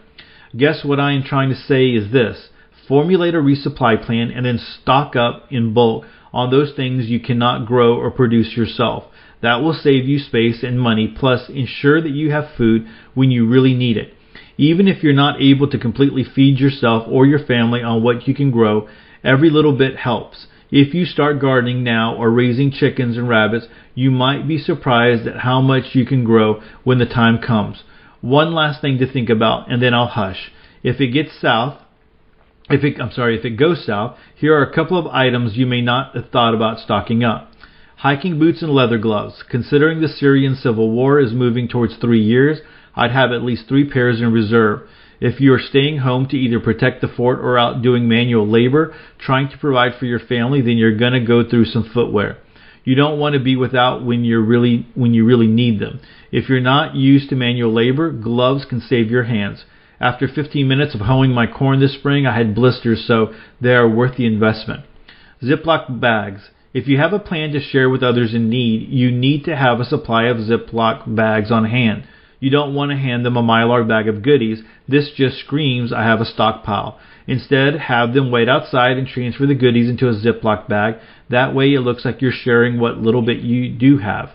Guess what I am trying to say is this formulate a resupply plan and then stock up in bulk on those things you cannot grow or produce yourself. That will save you space and money, plus ensure that you have food when you really need it. Even if you're not able to completely feed yourself or your family on what you can grow, every little bit helps. If you start gardening now or raising chickens and rabbits, you might be surprised at how much you can grow when the time comes. One last thing to think about, and then I'll hush. If it gets south, if it, I'm sorry, if it goes south, here are a couple of items you may not have thought about stocking up. Hiking boots and leather gloves. Considering the Syrian civil war is moving towards three years, I'd have at least three pairs in reserve. If you are staying home to either protect the fort or out doing manual labor, trying to provide for your family, then you're going to go through some footwear. You don't want to be without when you're really when you really need them. If you're not used to manual labor, gloves can save your hands. After 15 minutes of hoeing my corn this spring, I had blisters, so they are worth the investment. Ziploc bags. If you have a plan to share with others in need, you need to have a supply of Ziploc bags on hand. You don't want to hand them a mylar bag of goodies. This just screams, I have a stockpile. Instead, have them wait outside and transfer the goodies into a Ziploc bag. That way it looks like you're sharing what little bit you do have.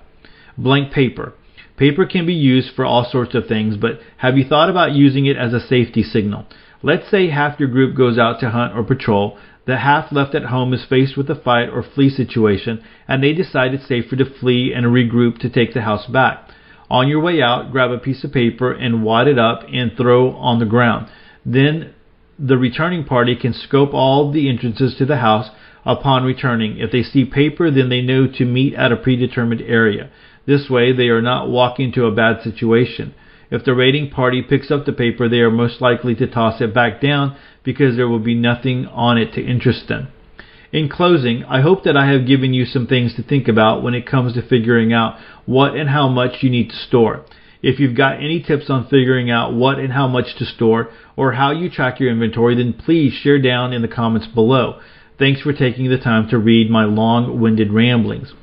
Blank paper. Paper can be used for all sorts of things, but have you thought about using it as a safety signal? Let's say half your group goes out to hunt or patrol. The half left at home is faced with a fight or flee situation, and they decide it's safer to flee and regroup to take the house back. On your way out, grab a piece of paper and wad it up and throw on the ground. Then the returning party can scope all the entrances to the house upon returning. If they see paper, then they know to meet at a predetermined area. This way, they are not walking to a bad situation. If the raiding party picks up the paper, they are most likely to toss it back down because there will be nothing on it to interest them. In closing, I hope that I have given you some things to think about when it comes to figuring out what and how much you need to store. If you've got any tips on figuring out what and how much to store or how you track your inventory, then please share down in the comments below. Thanks for taking the time to read my long-winded ramblings.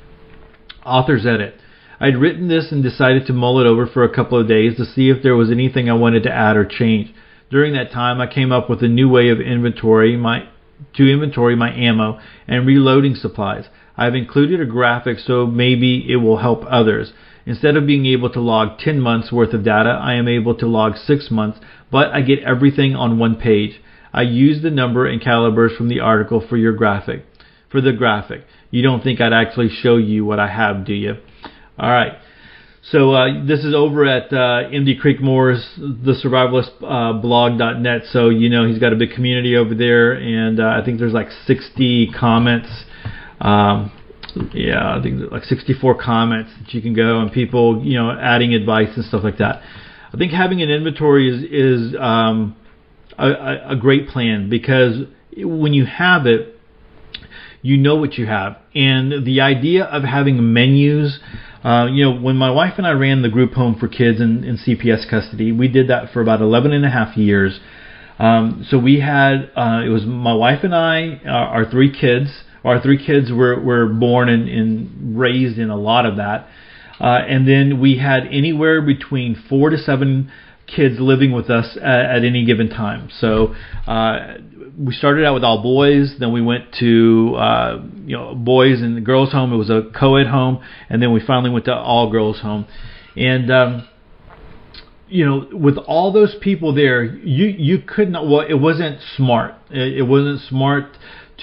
Author's Edit. I'd written this and decided to mull it over for a couple of days to see if there was anything I wanted to add or change. During that time, I came up with a new way of inventory my to inventory my ammo and reloading supplies. I've included a graphic so maybe it will help others. Instead of being able to log 10 months worth of data, I am able to log 6 months, but I get everything on one page. I use the number and calibers from the article for your graphic. For the graphic. You don't think I'd actually show you what I have, do you? All right. So uh, this is over at uh, MD the survivalist uh, blog.net. So you know he's got a big community over there, and uh, I think there's like 60 comments. Um, yeah, I think like 64 comments that you can go and people you know adding advice and stuff like that. I think having an inventory is is um, a, a great plan because when you have it, you know what you have, and the idea of having menus uh, you know, when my wife and I ran the group home for kids in, in CPS custody, we did that for about 11 and a half years. Um, so we had, uh, it was my wife and I, our, our three kids. Our three kids were, were born and, and raised in a lot of that. Uh, and then we had anywhere between four to seven kids living with us at, at any given time. So uh, we started out with all boys, then we went to uh, you know boys and girls home. It was a co-ed home, and then we finally went to all girls home. And um, you know, with all those people there, you you could not. Well, it wasn't smart. It, it wasn't smart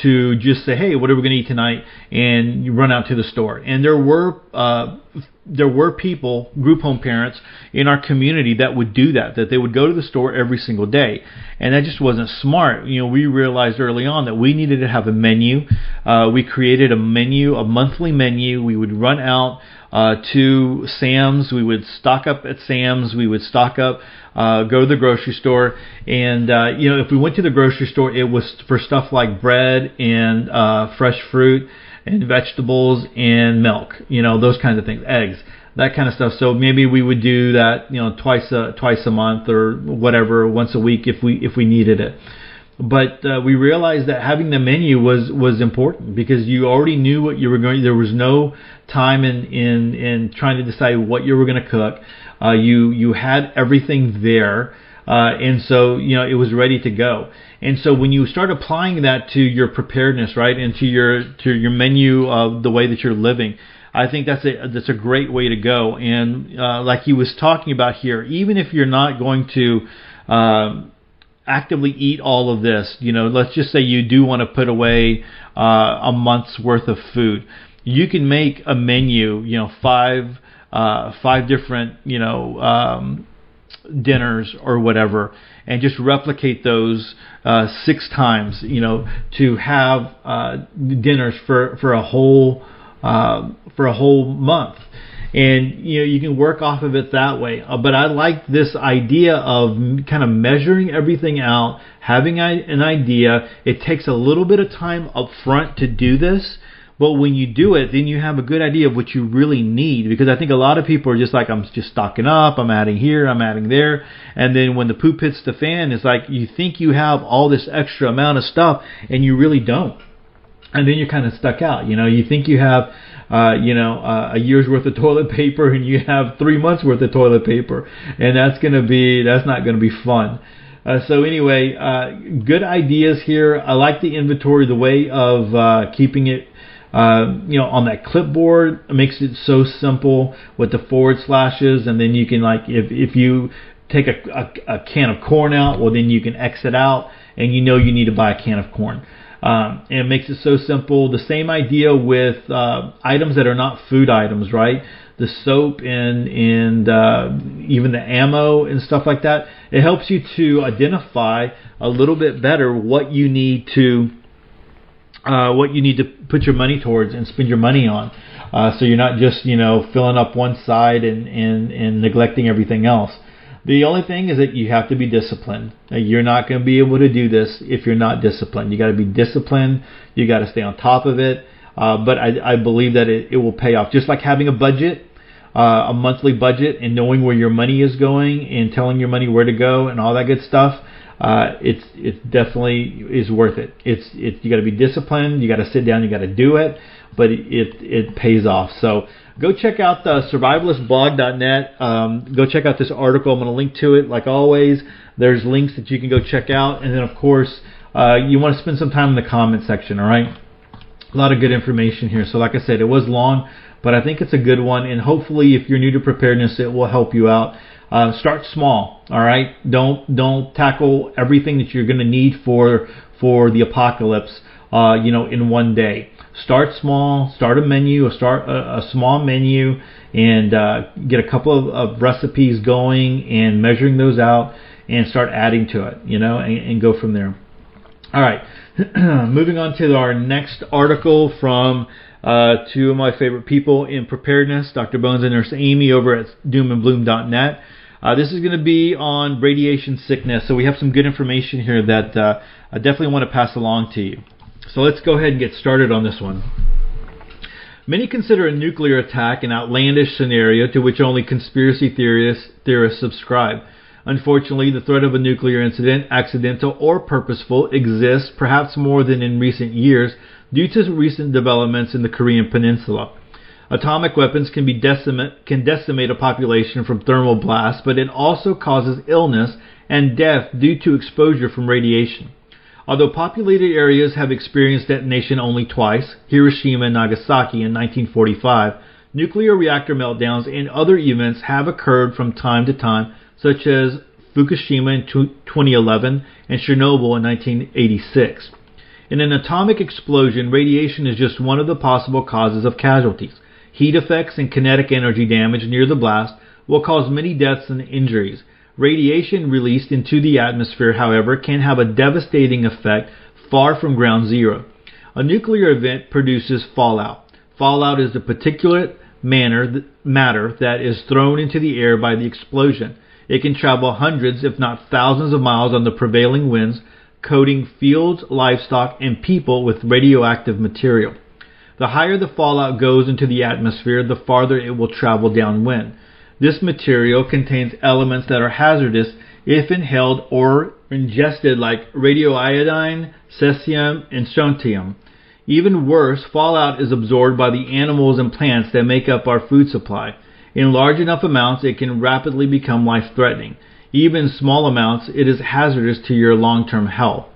to just say, "Hey, what are we going to eat tonight?" and you run out to the store. And there were uh, there were people, group home parents in our community that would do that. That they would go to the store every single day, and that just wasn't smart. You know, we realized early on that we needed to have a menu. Uh, we created a menu, a monthly menu. We would run out uh, to Sam's. We would stock up at Sam's. We would stock up, uh, go to the grocery store, and uh, you know if we went to the grocery store, it was for stuff like bread and uh, fresh fruit and vegetables and milk. You know those kinds of things, eggs, that kind of stuff. So maybe we would do that, you know, twice a twice a month or whatever, once a week if we if we needed it but uh, we realized that having the menu was was important because you already knew what you were going. There was no time in in in trying to decide what you were going to cook. Uh, you you had everything there, uh, and so you know it was ready to go. And so when you start applying that to your preparedness, right, and to your to your menu of the way that you're living. I think that's a that's a great way to go. And uh, like he was talking about here, even if you're not going to uh, actively eat all of this, you know, let's just say you do want to put away uh, a month's worth of food, you can make a menu, you know, five uh, five different, you know, um, dinners or whatever, and just replicate those uh, six times, you know, to have uh, dinners for for a whole uh, for a whole month and you know you can work off of it that way. Uh, but I like this idea of kind of measuring everything out, having an idea. It takes a little bit of time up front to do this. But when you do it, then you have a good idea of what you really need. Because I think a lot of people are just like, I'm just stocking up, I'm adding here, I'm adding there. And then when the poop hits the fan, it's like you think you have all this extra amount of stuff, and you really don't. And then you're kind of stuck out. You know, you think you have uh, you know, uh, a year's worth of (laughs) toilet paper and you have three months worth of toilet paper, and that's gonna be that's not gonna be fun. Uh, so anyway, uh, good ideas here. I like the inventory, the way of uh, keeping it, uh, you know, on that clipboard. Makes it so simple with the forward slashes, and then you can like if if you take a, a, a can of corn out, well then you can exit out, and you know you need to buy a can of corn. Um, and it makes it so simple. The same idea with uh, items that are not food items, right? The soap and and uh, even the ammo and stuff like that. It helps you to identify a little bit better what you need to uh, what you need to put your money towards and spend your money on. Uh, so you're not just you know filling up one side and and and neglecting everything else The only thing is that you have to be disciplined. You're not going to be able to do this if you're not disciplined. You got to be disciplined. You got to stay on top of it. Uh, but I, I believe that it, it will pay off. Just like having a budget, uh, a monthly budget, and knowing where your money is going and telling your money where to go and all that good stuff. Uh, it's it definitely is worth it. It's it you got to be disciplined. You got to sit down. You got to do it, but it it pays off. So go check out the survivalistblog.net. Um, go check out this article. I'm going to link to it like always. There's links that you can go check out, and then of course uh, you want to spend some time in the comment section. All right, a lot of good information here. So like I said, it was long, but I think it's a good one, and hopefully if you're new to preparedness, it will help you out. Uh, start small, all right. Don't don't tackle everything that you're going to need for for the apocalypse, uh, you know, in one day. Start small. Start a menu. Or start a, a small menu, and uh, get a couple of, of recipes going and measuring those out, and start adding to it, you know, and, and go from there. All right, (clears throat) moving on to our next article from uh, two of my favorite people in preparedness, Dr. Bones and Nurse Amy over at doomandbloom.net. Uh, this is going to be on radiation sickness, so we have some good information here that uh, I definitely want to pass along to you. So let's go ahead and get started on this one. Many consider a nuclear attack an outlandish scenario to which only conspiracy theorists, theorists subscribe. Unfortunately, the threat of a nuclear incident, accidental or purposeful, exists perhaps more than in recent years due to recent developments in the Korean Peninsula. Atomic weapons can be decimate, can decimate a population from thermal blasts, but it also causes illness and death due to exposure from radiation. Although populated areas have experienced detonation only twice, Hiroshima and Nagasaki in 1945, nuclear reactor meltdowns and other events have occurred from time to time, such as Fukushima in 2011 and Chernobyl in 1986. In an atomic explosion, radiation is just one of the possible causes of casualties. Heat effects and kinetic energy damage near the blast will cause many deaths and injuries. Radiation released into the atmosphere, however, can have a devastating effect far from ground zero. A nuclear event produces fallout. Fallout is the particulate matter that is thrown into the air by the explosion. It can travel hundreds, if not thousands of miles on the prevailing winds, coating fields, livestock, and people with radioactive material. The higher the fallout goes into the atmosphere, the farther it will travel downwind. This material contains elements that are hazardous if inhaled or ingested like radioiodine, cesium, and strontium. Even worse, fallout is absorbed by the animals and plants that make up our food supply. In large enough amounts, it can rapidly become life threatening. Even small amounts, it is hazardous to your long term health.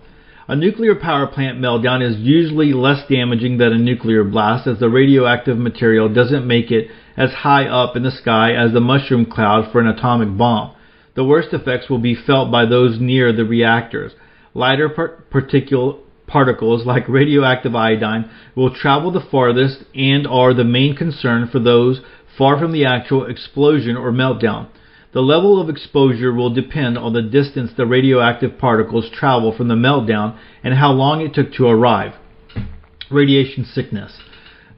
A nuclear power plant meltdown is usually less damaging than a nuclear blast as the radioactive material doesn't make it as high up in the sky as the mushroom cloud for an atomic bomb. The worst effects will be felt by those near the reactors. Lighter particle particles like radioactive iodine will travel the farthest and are the main concern for those far from the actual explosion or meltdown. The level of exposure will depend on the distance the radioactive particles travel from the meltdown and how long it took to arrive. Radiation sickness.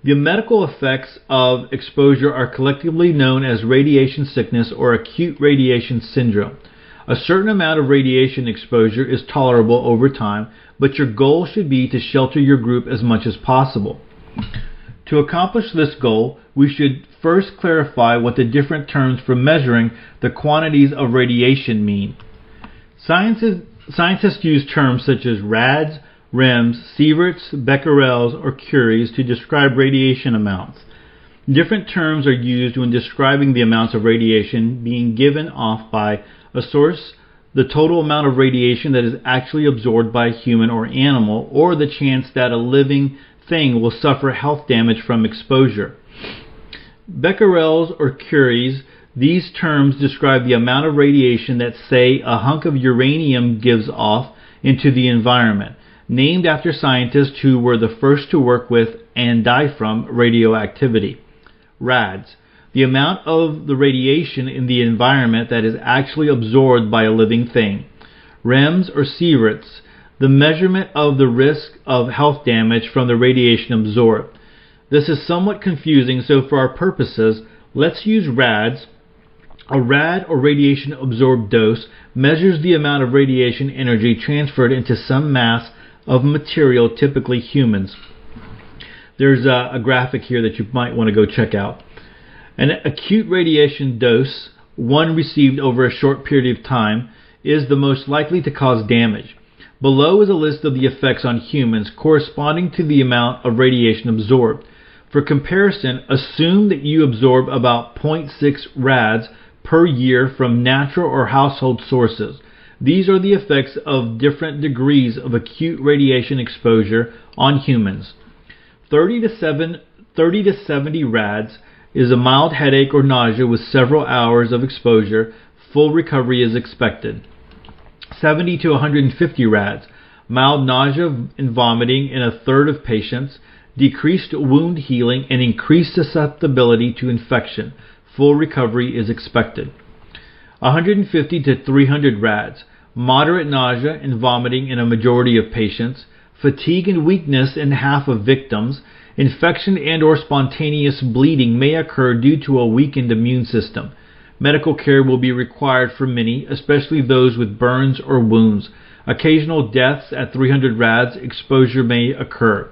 The medical effects of exposure are collectively known as radiation sickness or acute radiation syndrome. A certain amount of radiation exposure is tolerable over time, but your goal should be to shelter your group as much as possible. To accomplish this goal, we should first clarify what the different terms for measuring the quantities of radiation mean. Scientists use terms such as rads, rems, sieverts, becquerels, or curies to describe radiation amounts. Different terms are used when describing the amounts of radiation being given off by a source, the total amount of radiation that is actually absorbed by a human or animal, or the chance that a living thing will suffer health damage from exposure. Becquerels or curies, these terms describe the amount of radiation that, say, a hunk of uranium gives off into the environment, named after scientists who were the first to work with and die from radioactivity. RADS, the amount of the radiation in the environment that is actually absorbed by a living thing. REMS or sieverts, the measurement of the risk of health damage from the radiation absorbed. This is somewhat confusing, so for our purposes, let's use RADS A rad or radiation absorbed dose measures the amount of radiation energy transferred into some mass of material, typically humans. There's a, a graphic here that you might want to go check out. An acute radiation dose, one received over a short period of time, is the most likely to cause damage. Below is a list of the effects on humans corresponding to the amount of radiation absorbed. For comparison, assume that you absorb about 0.6 rads per year from natural or household sources. These are the effects of different degrees of acute radiation exposure on humans. 30 to, 7, 30 to 70 rads is a mild headache or nausea with several hours of exposure. Full recovery is expected. 70 to 150 rads, mild nausea and vomiting in a third of patients, decreased wound healing, and increased susceptibility to infection. Full recovery is expected. 150 to 300 rads, moderate nausea and vomiting in a majority of patients, fatigue and weakness in half of victims, infection and or spontaneous bleeding may occur due to a weakened immune system. Medical care will be required for many, especially those with burns or wounds. Occasional deaths at 300 rads exposure may occur.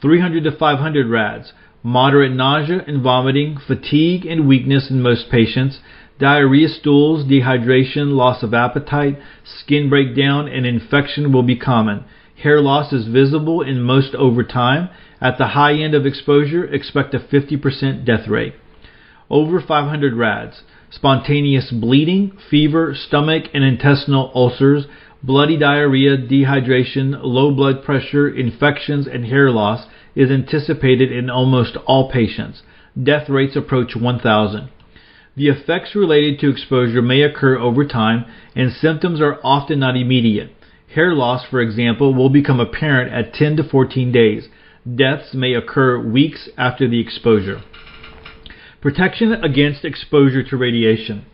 300 to 500 rads, moderate nausea and vomiting, fatigue and weakness in most patients, diarrhea, stools, dehydration, loss of appetite, skin breakdown, and infection will be common. Hair loss is visible in most over time. At the high end of exposure, expect a 50% death rate. Over 500 rads, spontaneous bleeding, fever, stomach and intestinal ulcers, bloody diarrhea, dehydration, low blood pressure, infections, and hair loss is anticipated in almost all patients. Death rates approach 1,000. The effects related to exposure may occur over time, and symptoms are often not immediate. Hair loss, for example, will become apparent at 10 to 14 days. Deaths may occur weeks after the exposure. Protection against exposure to radiation.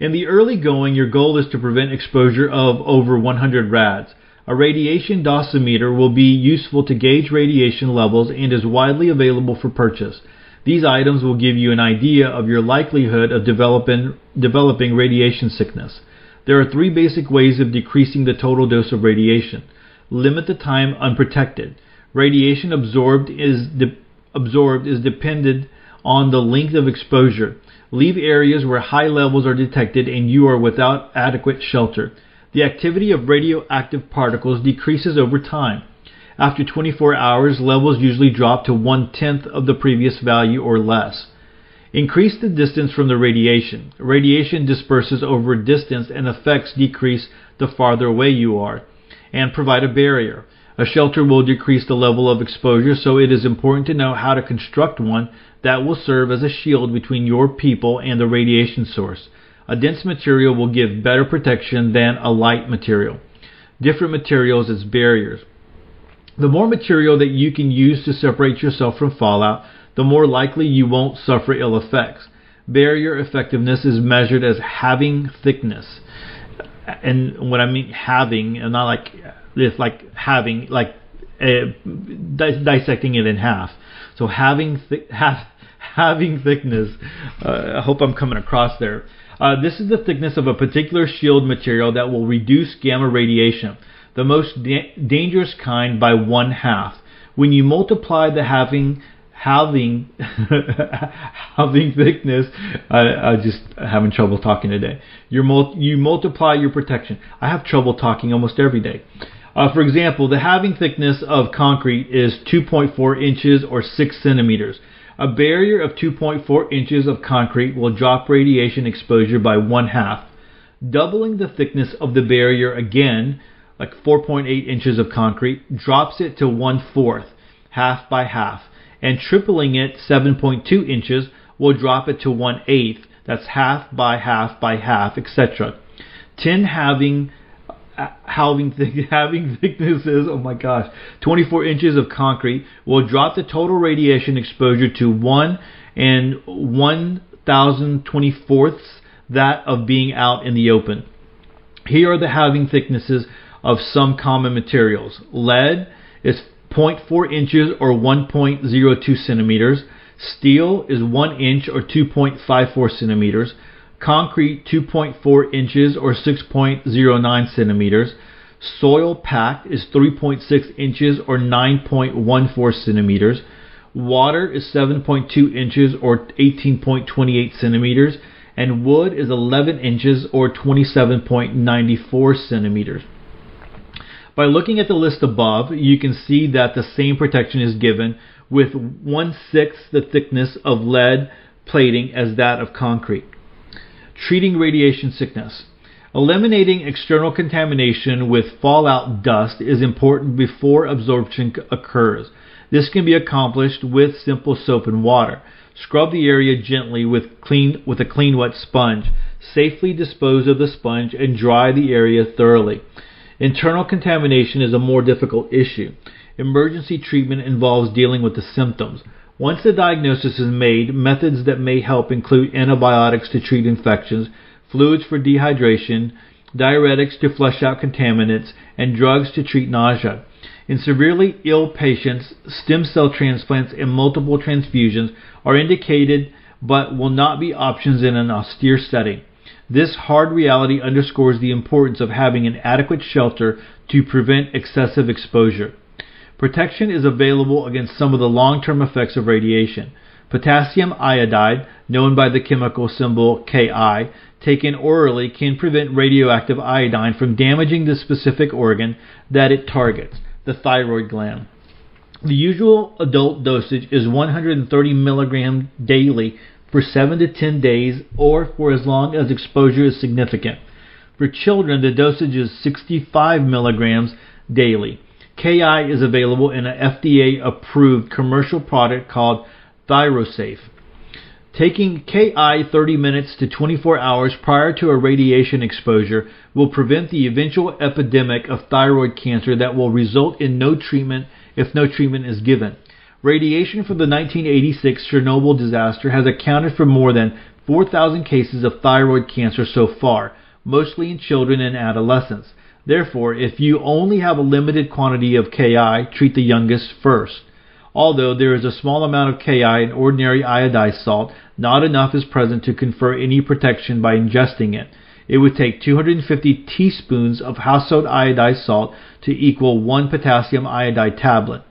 In the early going, your goal is to prevent exposure of over 100 rads. A radiation dosimeter will be useful to gauge radiation levels and is widely available for purchase. These items will give you an idea of your likelihood of developing, developing radiation sickness. There are three basic ways of decreasing the total dose of radiation. Limit the time unprotected. Radiation absorbed is, de- absorbed is dependent on the length of exposure. Leave areas where high levels are detected and you are without adequate shelter. The activity of radioactive particles decreases over time. After 24 hours, levels usually drop to one tenth of the previous value or less. Increase the distance from the radiation. Radiation disperses over distance and effects decrease the farther away you are. And provide a barrier. A shelter will decrease the level of exposure, so it is important to know how to construct one that will serve as a shield between your people and the radiation source. A dense material will give better protection than a light material. Different materials as barriers. The more material that you can use to separate yourself from fallout, the more likely you won't suffer ill effects. Barrier effectiveness is measured as having thickness. And what I mean having, and not like it's like having like uh, dissecting it in half. So having (laughs) half, having thickness. Uh, I hope I'm coming across there. Uh, this is the thickness of a particular shield material that will reduce gamma radiation, the most da- dangerous kind, by one half. When you multiply the having having (laughs) having thickness, I, I just having trouble talking today. you mul- you multiply your protection. I have trouble talking almost every day. Uh, for example, the halving thickness of concrete is 2.4 inches or 6 centimeters. A barrier of 2.4 inches of concrete will drop radiation exposure by one half. Doubling the thickness of the barrier again, like 4.8 inches of concrete, drops it to one fourth, half by half. And tripling it 7.2 inches will drop it to one eighth, that's half by half by half, etc. 10 halving having th- (laughs) having thicknesses. Oh my gosh, 24 inches of concrete will drop the total radiation exposure to one and one thousand twenty fourths that of being out in the open. Here are the halving thicknesses of some common materials. Lead is 0.4 inches or 1.02 centimeters. Steel is 1 inch or 2.54 centimeters. Concrete 2.4 inches or 6.09 centimeters. Soil packed is 3.6 inches or 9.14 centimeters. Water is 7.2 inches or 18.28 centimeters. And wood is 11 inches or 27.94 centimeters. By looking at the list above, you can see that the same protection is given with one sixth the thickness of lead plating as that of concrete. Treating radiation sickness. Eliminating external contamination with fallout dust is important before absorption occurs. This can be accomplished with simple soap and water. Scrub the area gently with clean with a clean wet sponge. Safely dispose of the sponge and dry the area thoroughly. Internal contamination is a more difficult issue. Emergency treatment involves dealing with the symptoms. Once the diagnosis is made, methods that may help include antibiotics to treat infections, fluids for dehydration, diuretics to flush out contaminants, and drugs to treat nausea. In severely ill patients, stem cell transplants and multiple transfusions are indicated but will not be options in an austere setting. This hard reality underscores the importance of having an adequate shelter to prevent excessive exposure. Protection is available against some of the long-term effects of radiation. Potassium iodide, known by the chemical symbol Ki, taken orally can prevent radioactive iodine from damaging the specific organ that it targets, the thyroid gland. The usual adult dosage is 130 milligrams daily for 7 to 10 days or for as long as exposure is significant. For children, the dosage is 65 milligrams daily. Ki is available in an FDA approved commercial product called ThyroSafe. Taking Ki 30 minutes to 24 hours prior to a radiation exposure will prevent the eventual epidemic of thyroid cancer that will result in no treatment if no treatment is given. Radiation from the 1986 Chernobyl disaster has accounted for more than 4,000 cases of thyroid cancer so far, mostly in children and adolescents. Therefore, if you only have a limited quantity of Ki, treat the youngest first. Although there is a small amount of Ki in ordinary iodized salt, not enough is present to confer any protection by ingesting it. It would take 250 teaspoons of household iodized salt to equal one potassium iodide tablet.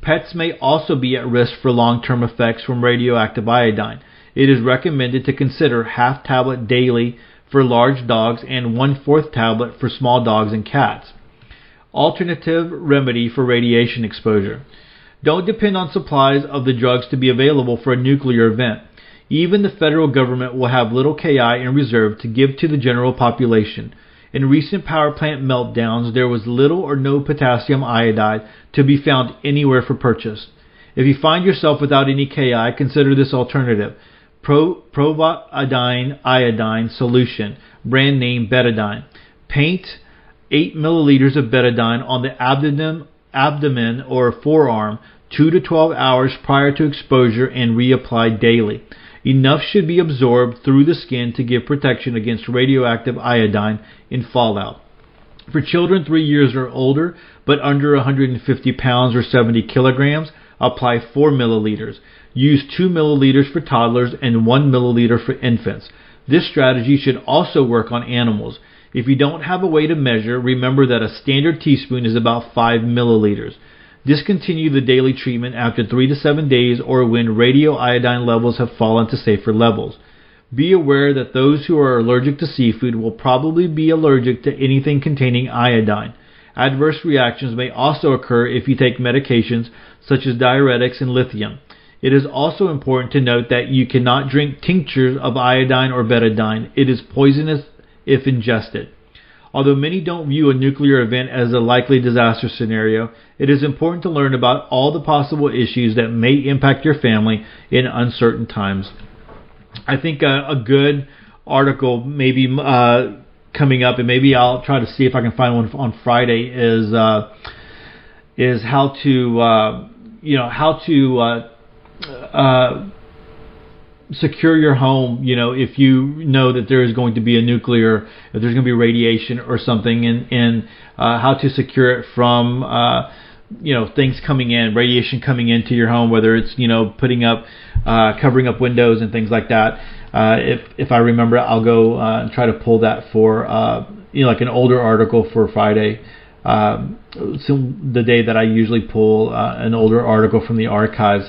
Pets may also be at risk for long-term effects from radioactive iodine. It is recommended to consider half tablet daily for large dogs and one-fourth tablet for small dogs and cats. Alternative remedy for radiation exposure. Don't depend on supplies of the drugs to be available for a nuclear event. Even the federal government will have little KI in reserve to give to the general population. In recent power plant meltdowns, there was little or no potassium iodide to be found anywhere for purchase. If you find yourself without any KI, consider this alternative. Pro, Providine iodine solution, brand name Betadine. Paint 8 milliliters of betadine on the abdomen, abdomen or forearm 2 to 12 hours prior to exposure and reapply daily. Enough should be absorbed through the skin to give protection against radioactive iodine in fallout. For children 3 years or older, but under 150 pounds or 70 kilograms, apply 4 milliliters. Use 2 milliliters for toddlers and 1 milliliter for infants. This strategy should also work on animals. If you don't have a way to measure, remember that a standard teaspoon is about 5 milliliters. Discontinue the daily treatment after 3 to 7 days or when radioiodine levels have fallen to safer levels. Be aware that those who are allergic to seafood will probably be allergic to anything containing iodine. Adverse reactions may also occur if you take medications such as diuretics and lithium. It is also important to note that you cannot drink tinctures of iodine or betadine. It is poisonous if ingested. Although many don't view a nuclear event as a likely disaster scenario, it is important to learn about all the possible issues that may impact your family in uncertain times. I think a, a good article maybe uh, coming up, and maybe I'll try to see if I can find one on Friday. Is uh, is how to uh, you know how to uh, secure your home. You know, if you know that there is going to be a nuclear, if there's going to be radiation or something, and and uh, how to secure it from uh, you know things coming in, radiation coming into your home, whether it's you know putting up, uh, covering up windows and things like that. Uh, if if I remember, I'll go uh, and try to pull that for uh, you know like an older article for Friday. Um, so the day that I usually pull an older article from the archives.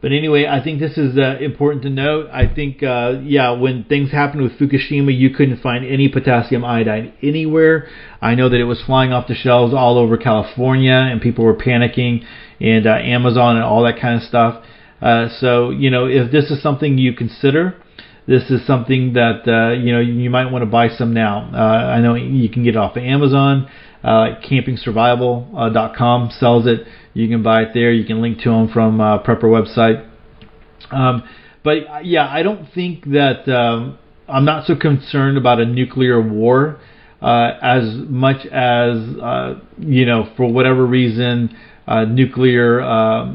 But anyway, I think this is uh, important to note. I think, uh, yeah, when things happened with Fukushima, you couldn't find any potassium iodine anywhere. I know that it was flying off the shelves all over California, and people were panicking, and uh, Amazon and all that kind of stuff. Uh, so, you know, if this is something you consider, this is something that uh, you know you might want to buy some now. Uh, I know you can get it off of Amazon. Uh, campingsurvival.com sells it. You can buy it there. You can link to them from uh, Prepper website. Um, but yeah, I don't think that um, I'm not so concerned about a nuclear war uh, as much as uh, you know for whatever reason uh, nuclear uh,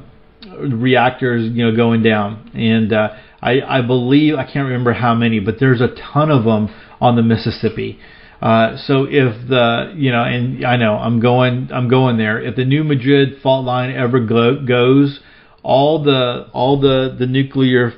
reactors you know going down and uh, I, I believe I can't remember how many but there's a ton of them on the Mississippi uh, so if the you know, and I know I'm going I'm going there. If the New Madrid fault line ever go, goes, all the all the the nuclear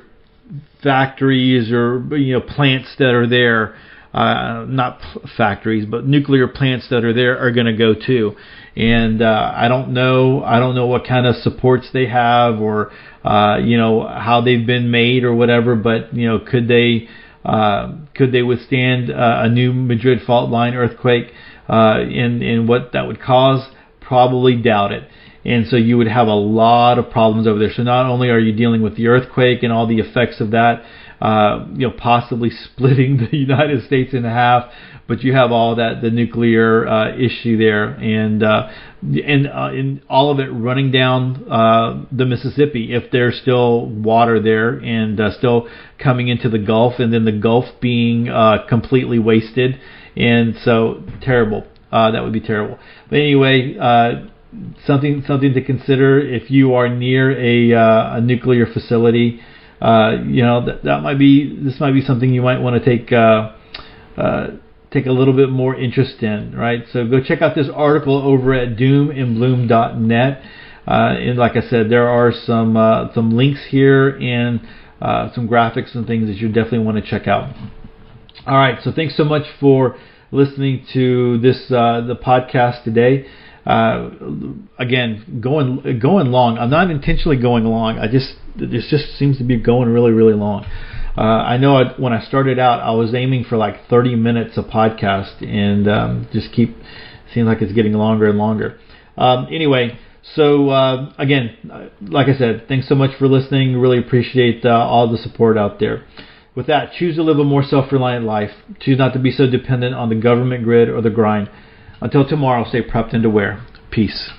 factories or you know plants that are there, uh, not factories, but nuclear plants that are there are going to go too. And uh, I don't know I don't know what kind of supports they have or uh, you know how they've been made or whatever, but you know could they uh, could they withstand uh, a New Madrid fault line earthquake uh, in in what that would cause? Probably doubt it. And so you would have a lot of problems over there. So not only are you dealing with the earthquake and all the effects of that, uh, you know, possibly (laughs) splitting the United States in half, but you have all that the nuclear uh, issue there, and uh, and uh, in all of it running down uh, the Mississippi. If there's still water there and uh, still coming into the Gulf, and then the Gulf being uh, completely wasted, and so terrible. Uh, that would be terrible. But anyway. Uh, something something to consider if you are near a, uh, a nuclear facility. Uh, you know that that might be this might be something you might want to take uh, uh, take a little bit more interest in, right? So go check out this article over at doomandbloom.net. Uh, and like I said, there are some uh, some links here and some graphics and things that you definitely want to check out. All right, so thanks so much for listening to this the podcast today. Uh, again, going going long. I'm not intentionally going long. I just this just seems to be going really really long. Uh, I know I, when I started out, I was aiming for like 30 minutes a podcast, and um, just keep seems like it's getting longer and longer. Um, anyway, so uh, again, like I said, thanks so much for listening. Really appreciate uh, all the support out there. With that, choose to live a more self-reliant life. Choose not to be so dependent on the government grid or the grind. Until tomorrow, stay prepped and aware. Peace.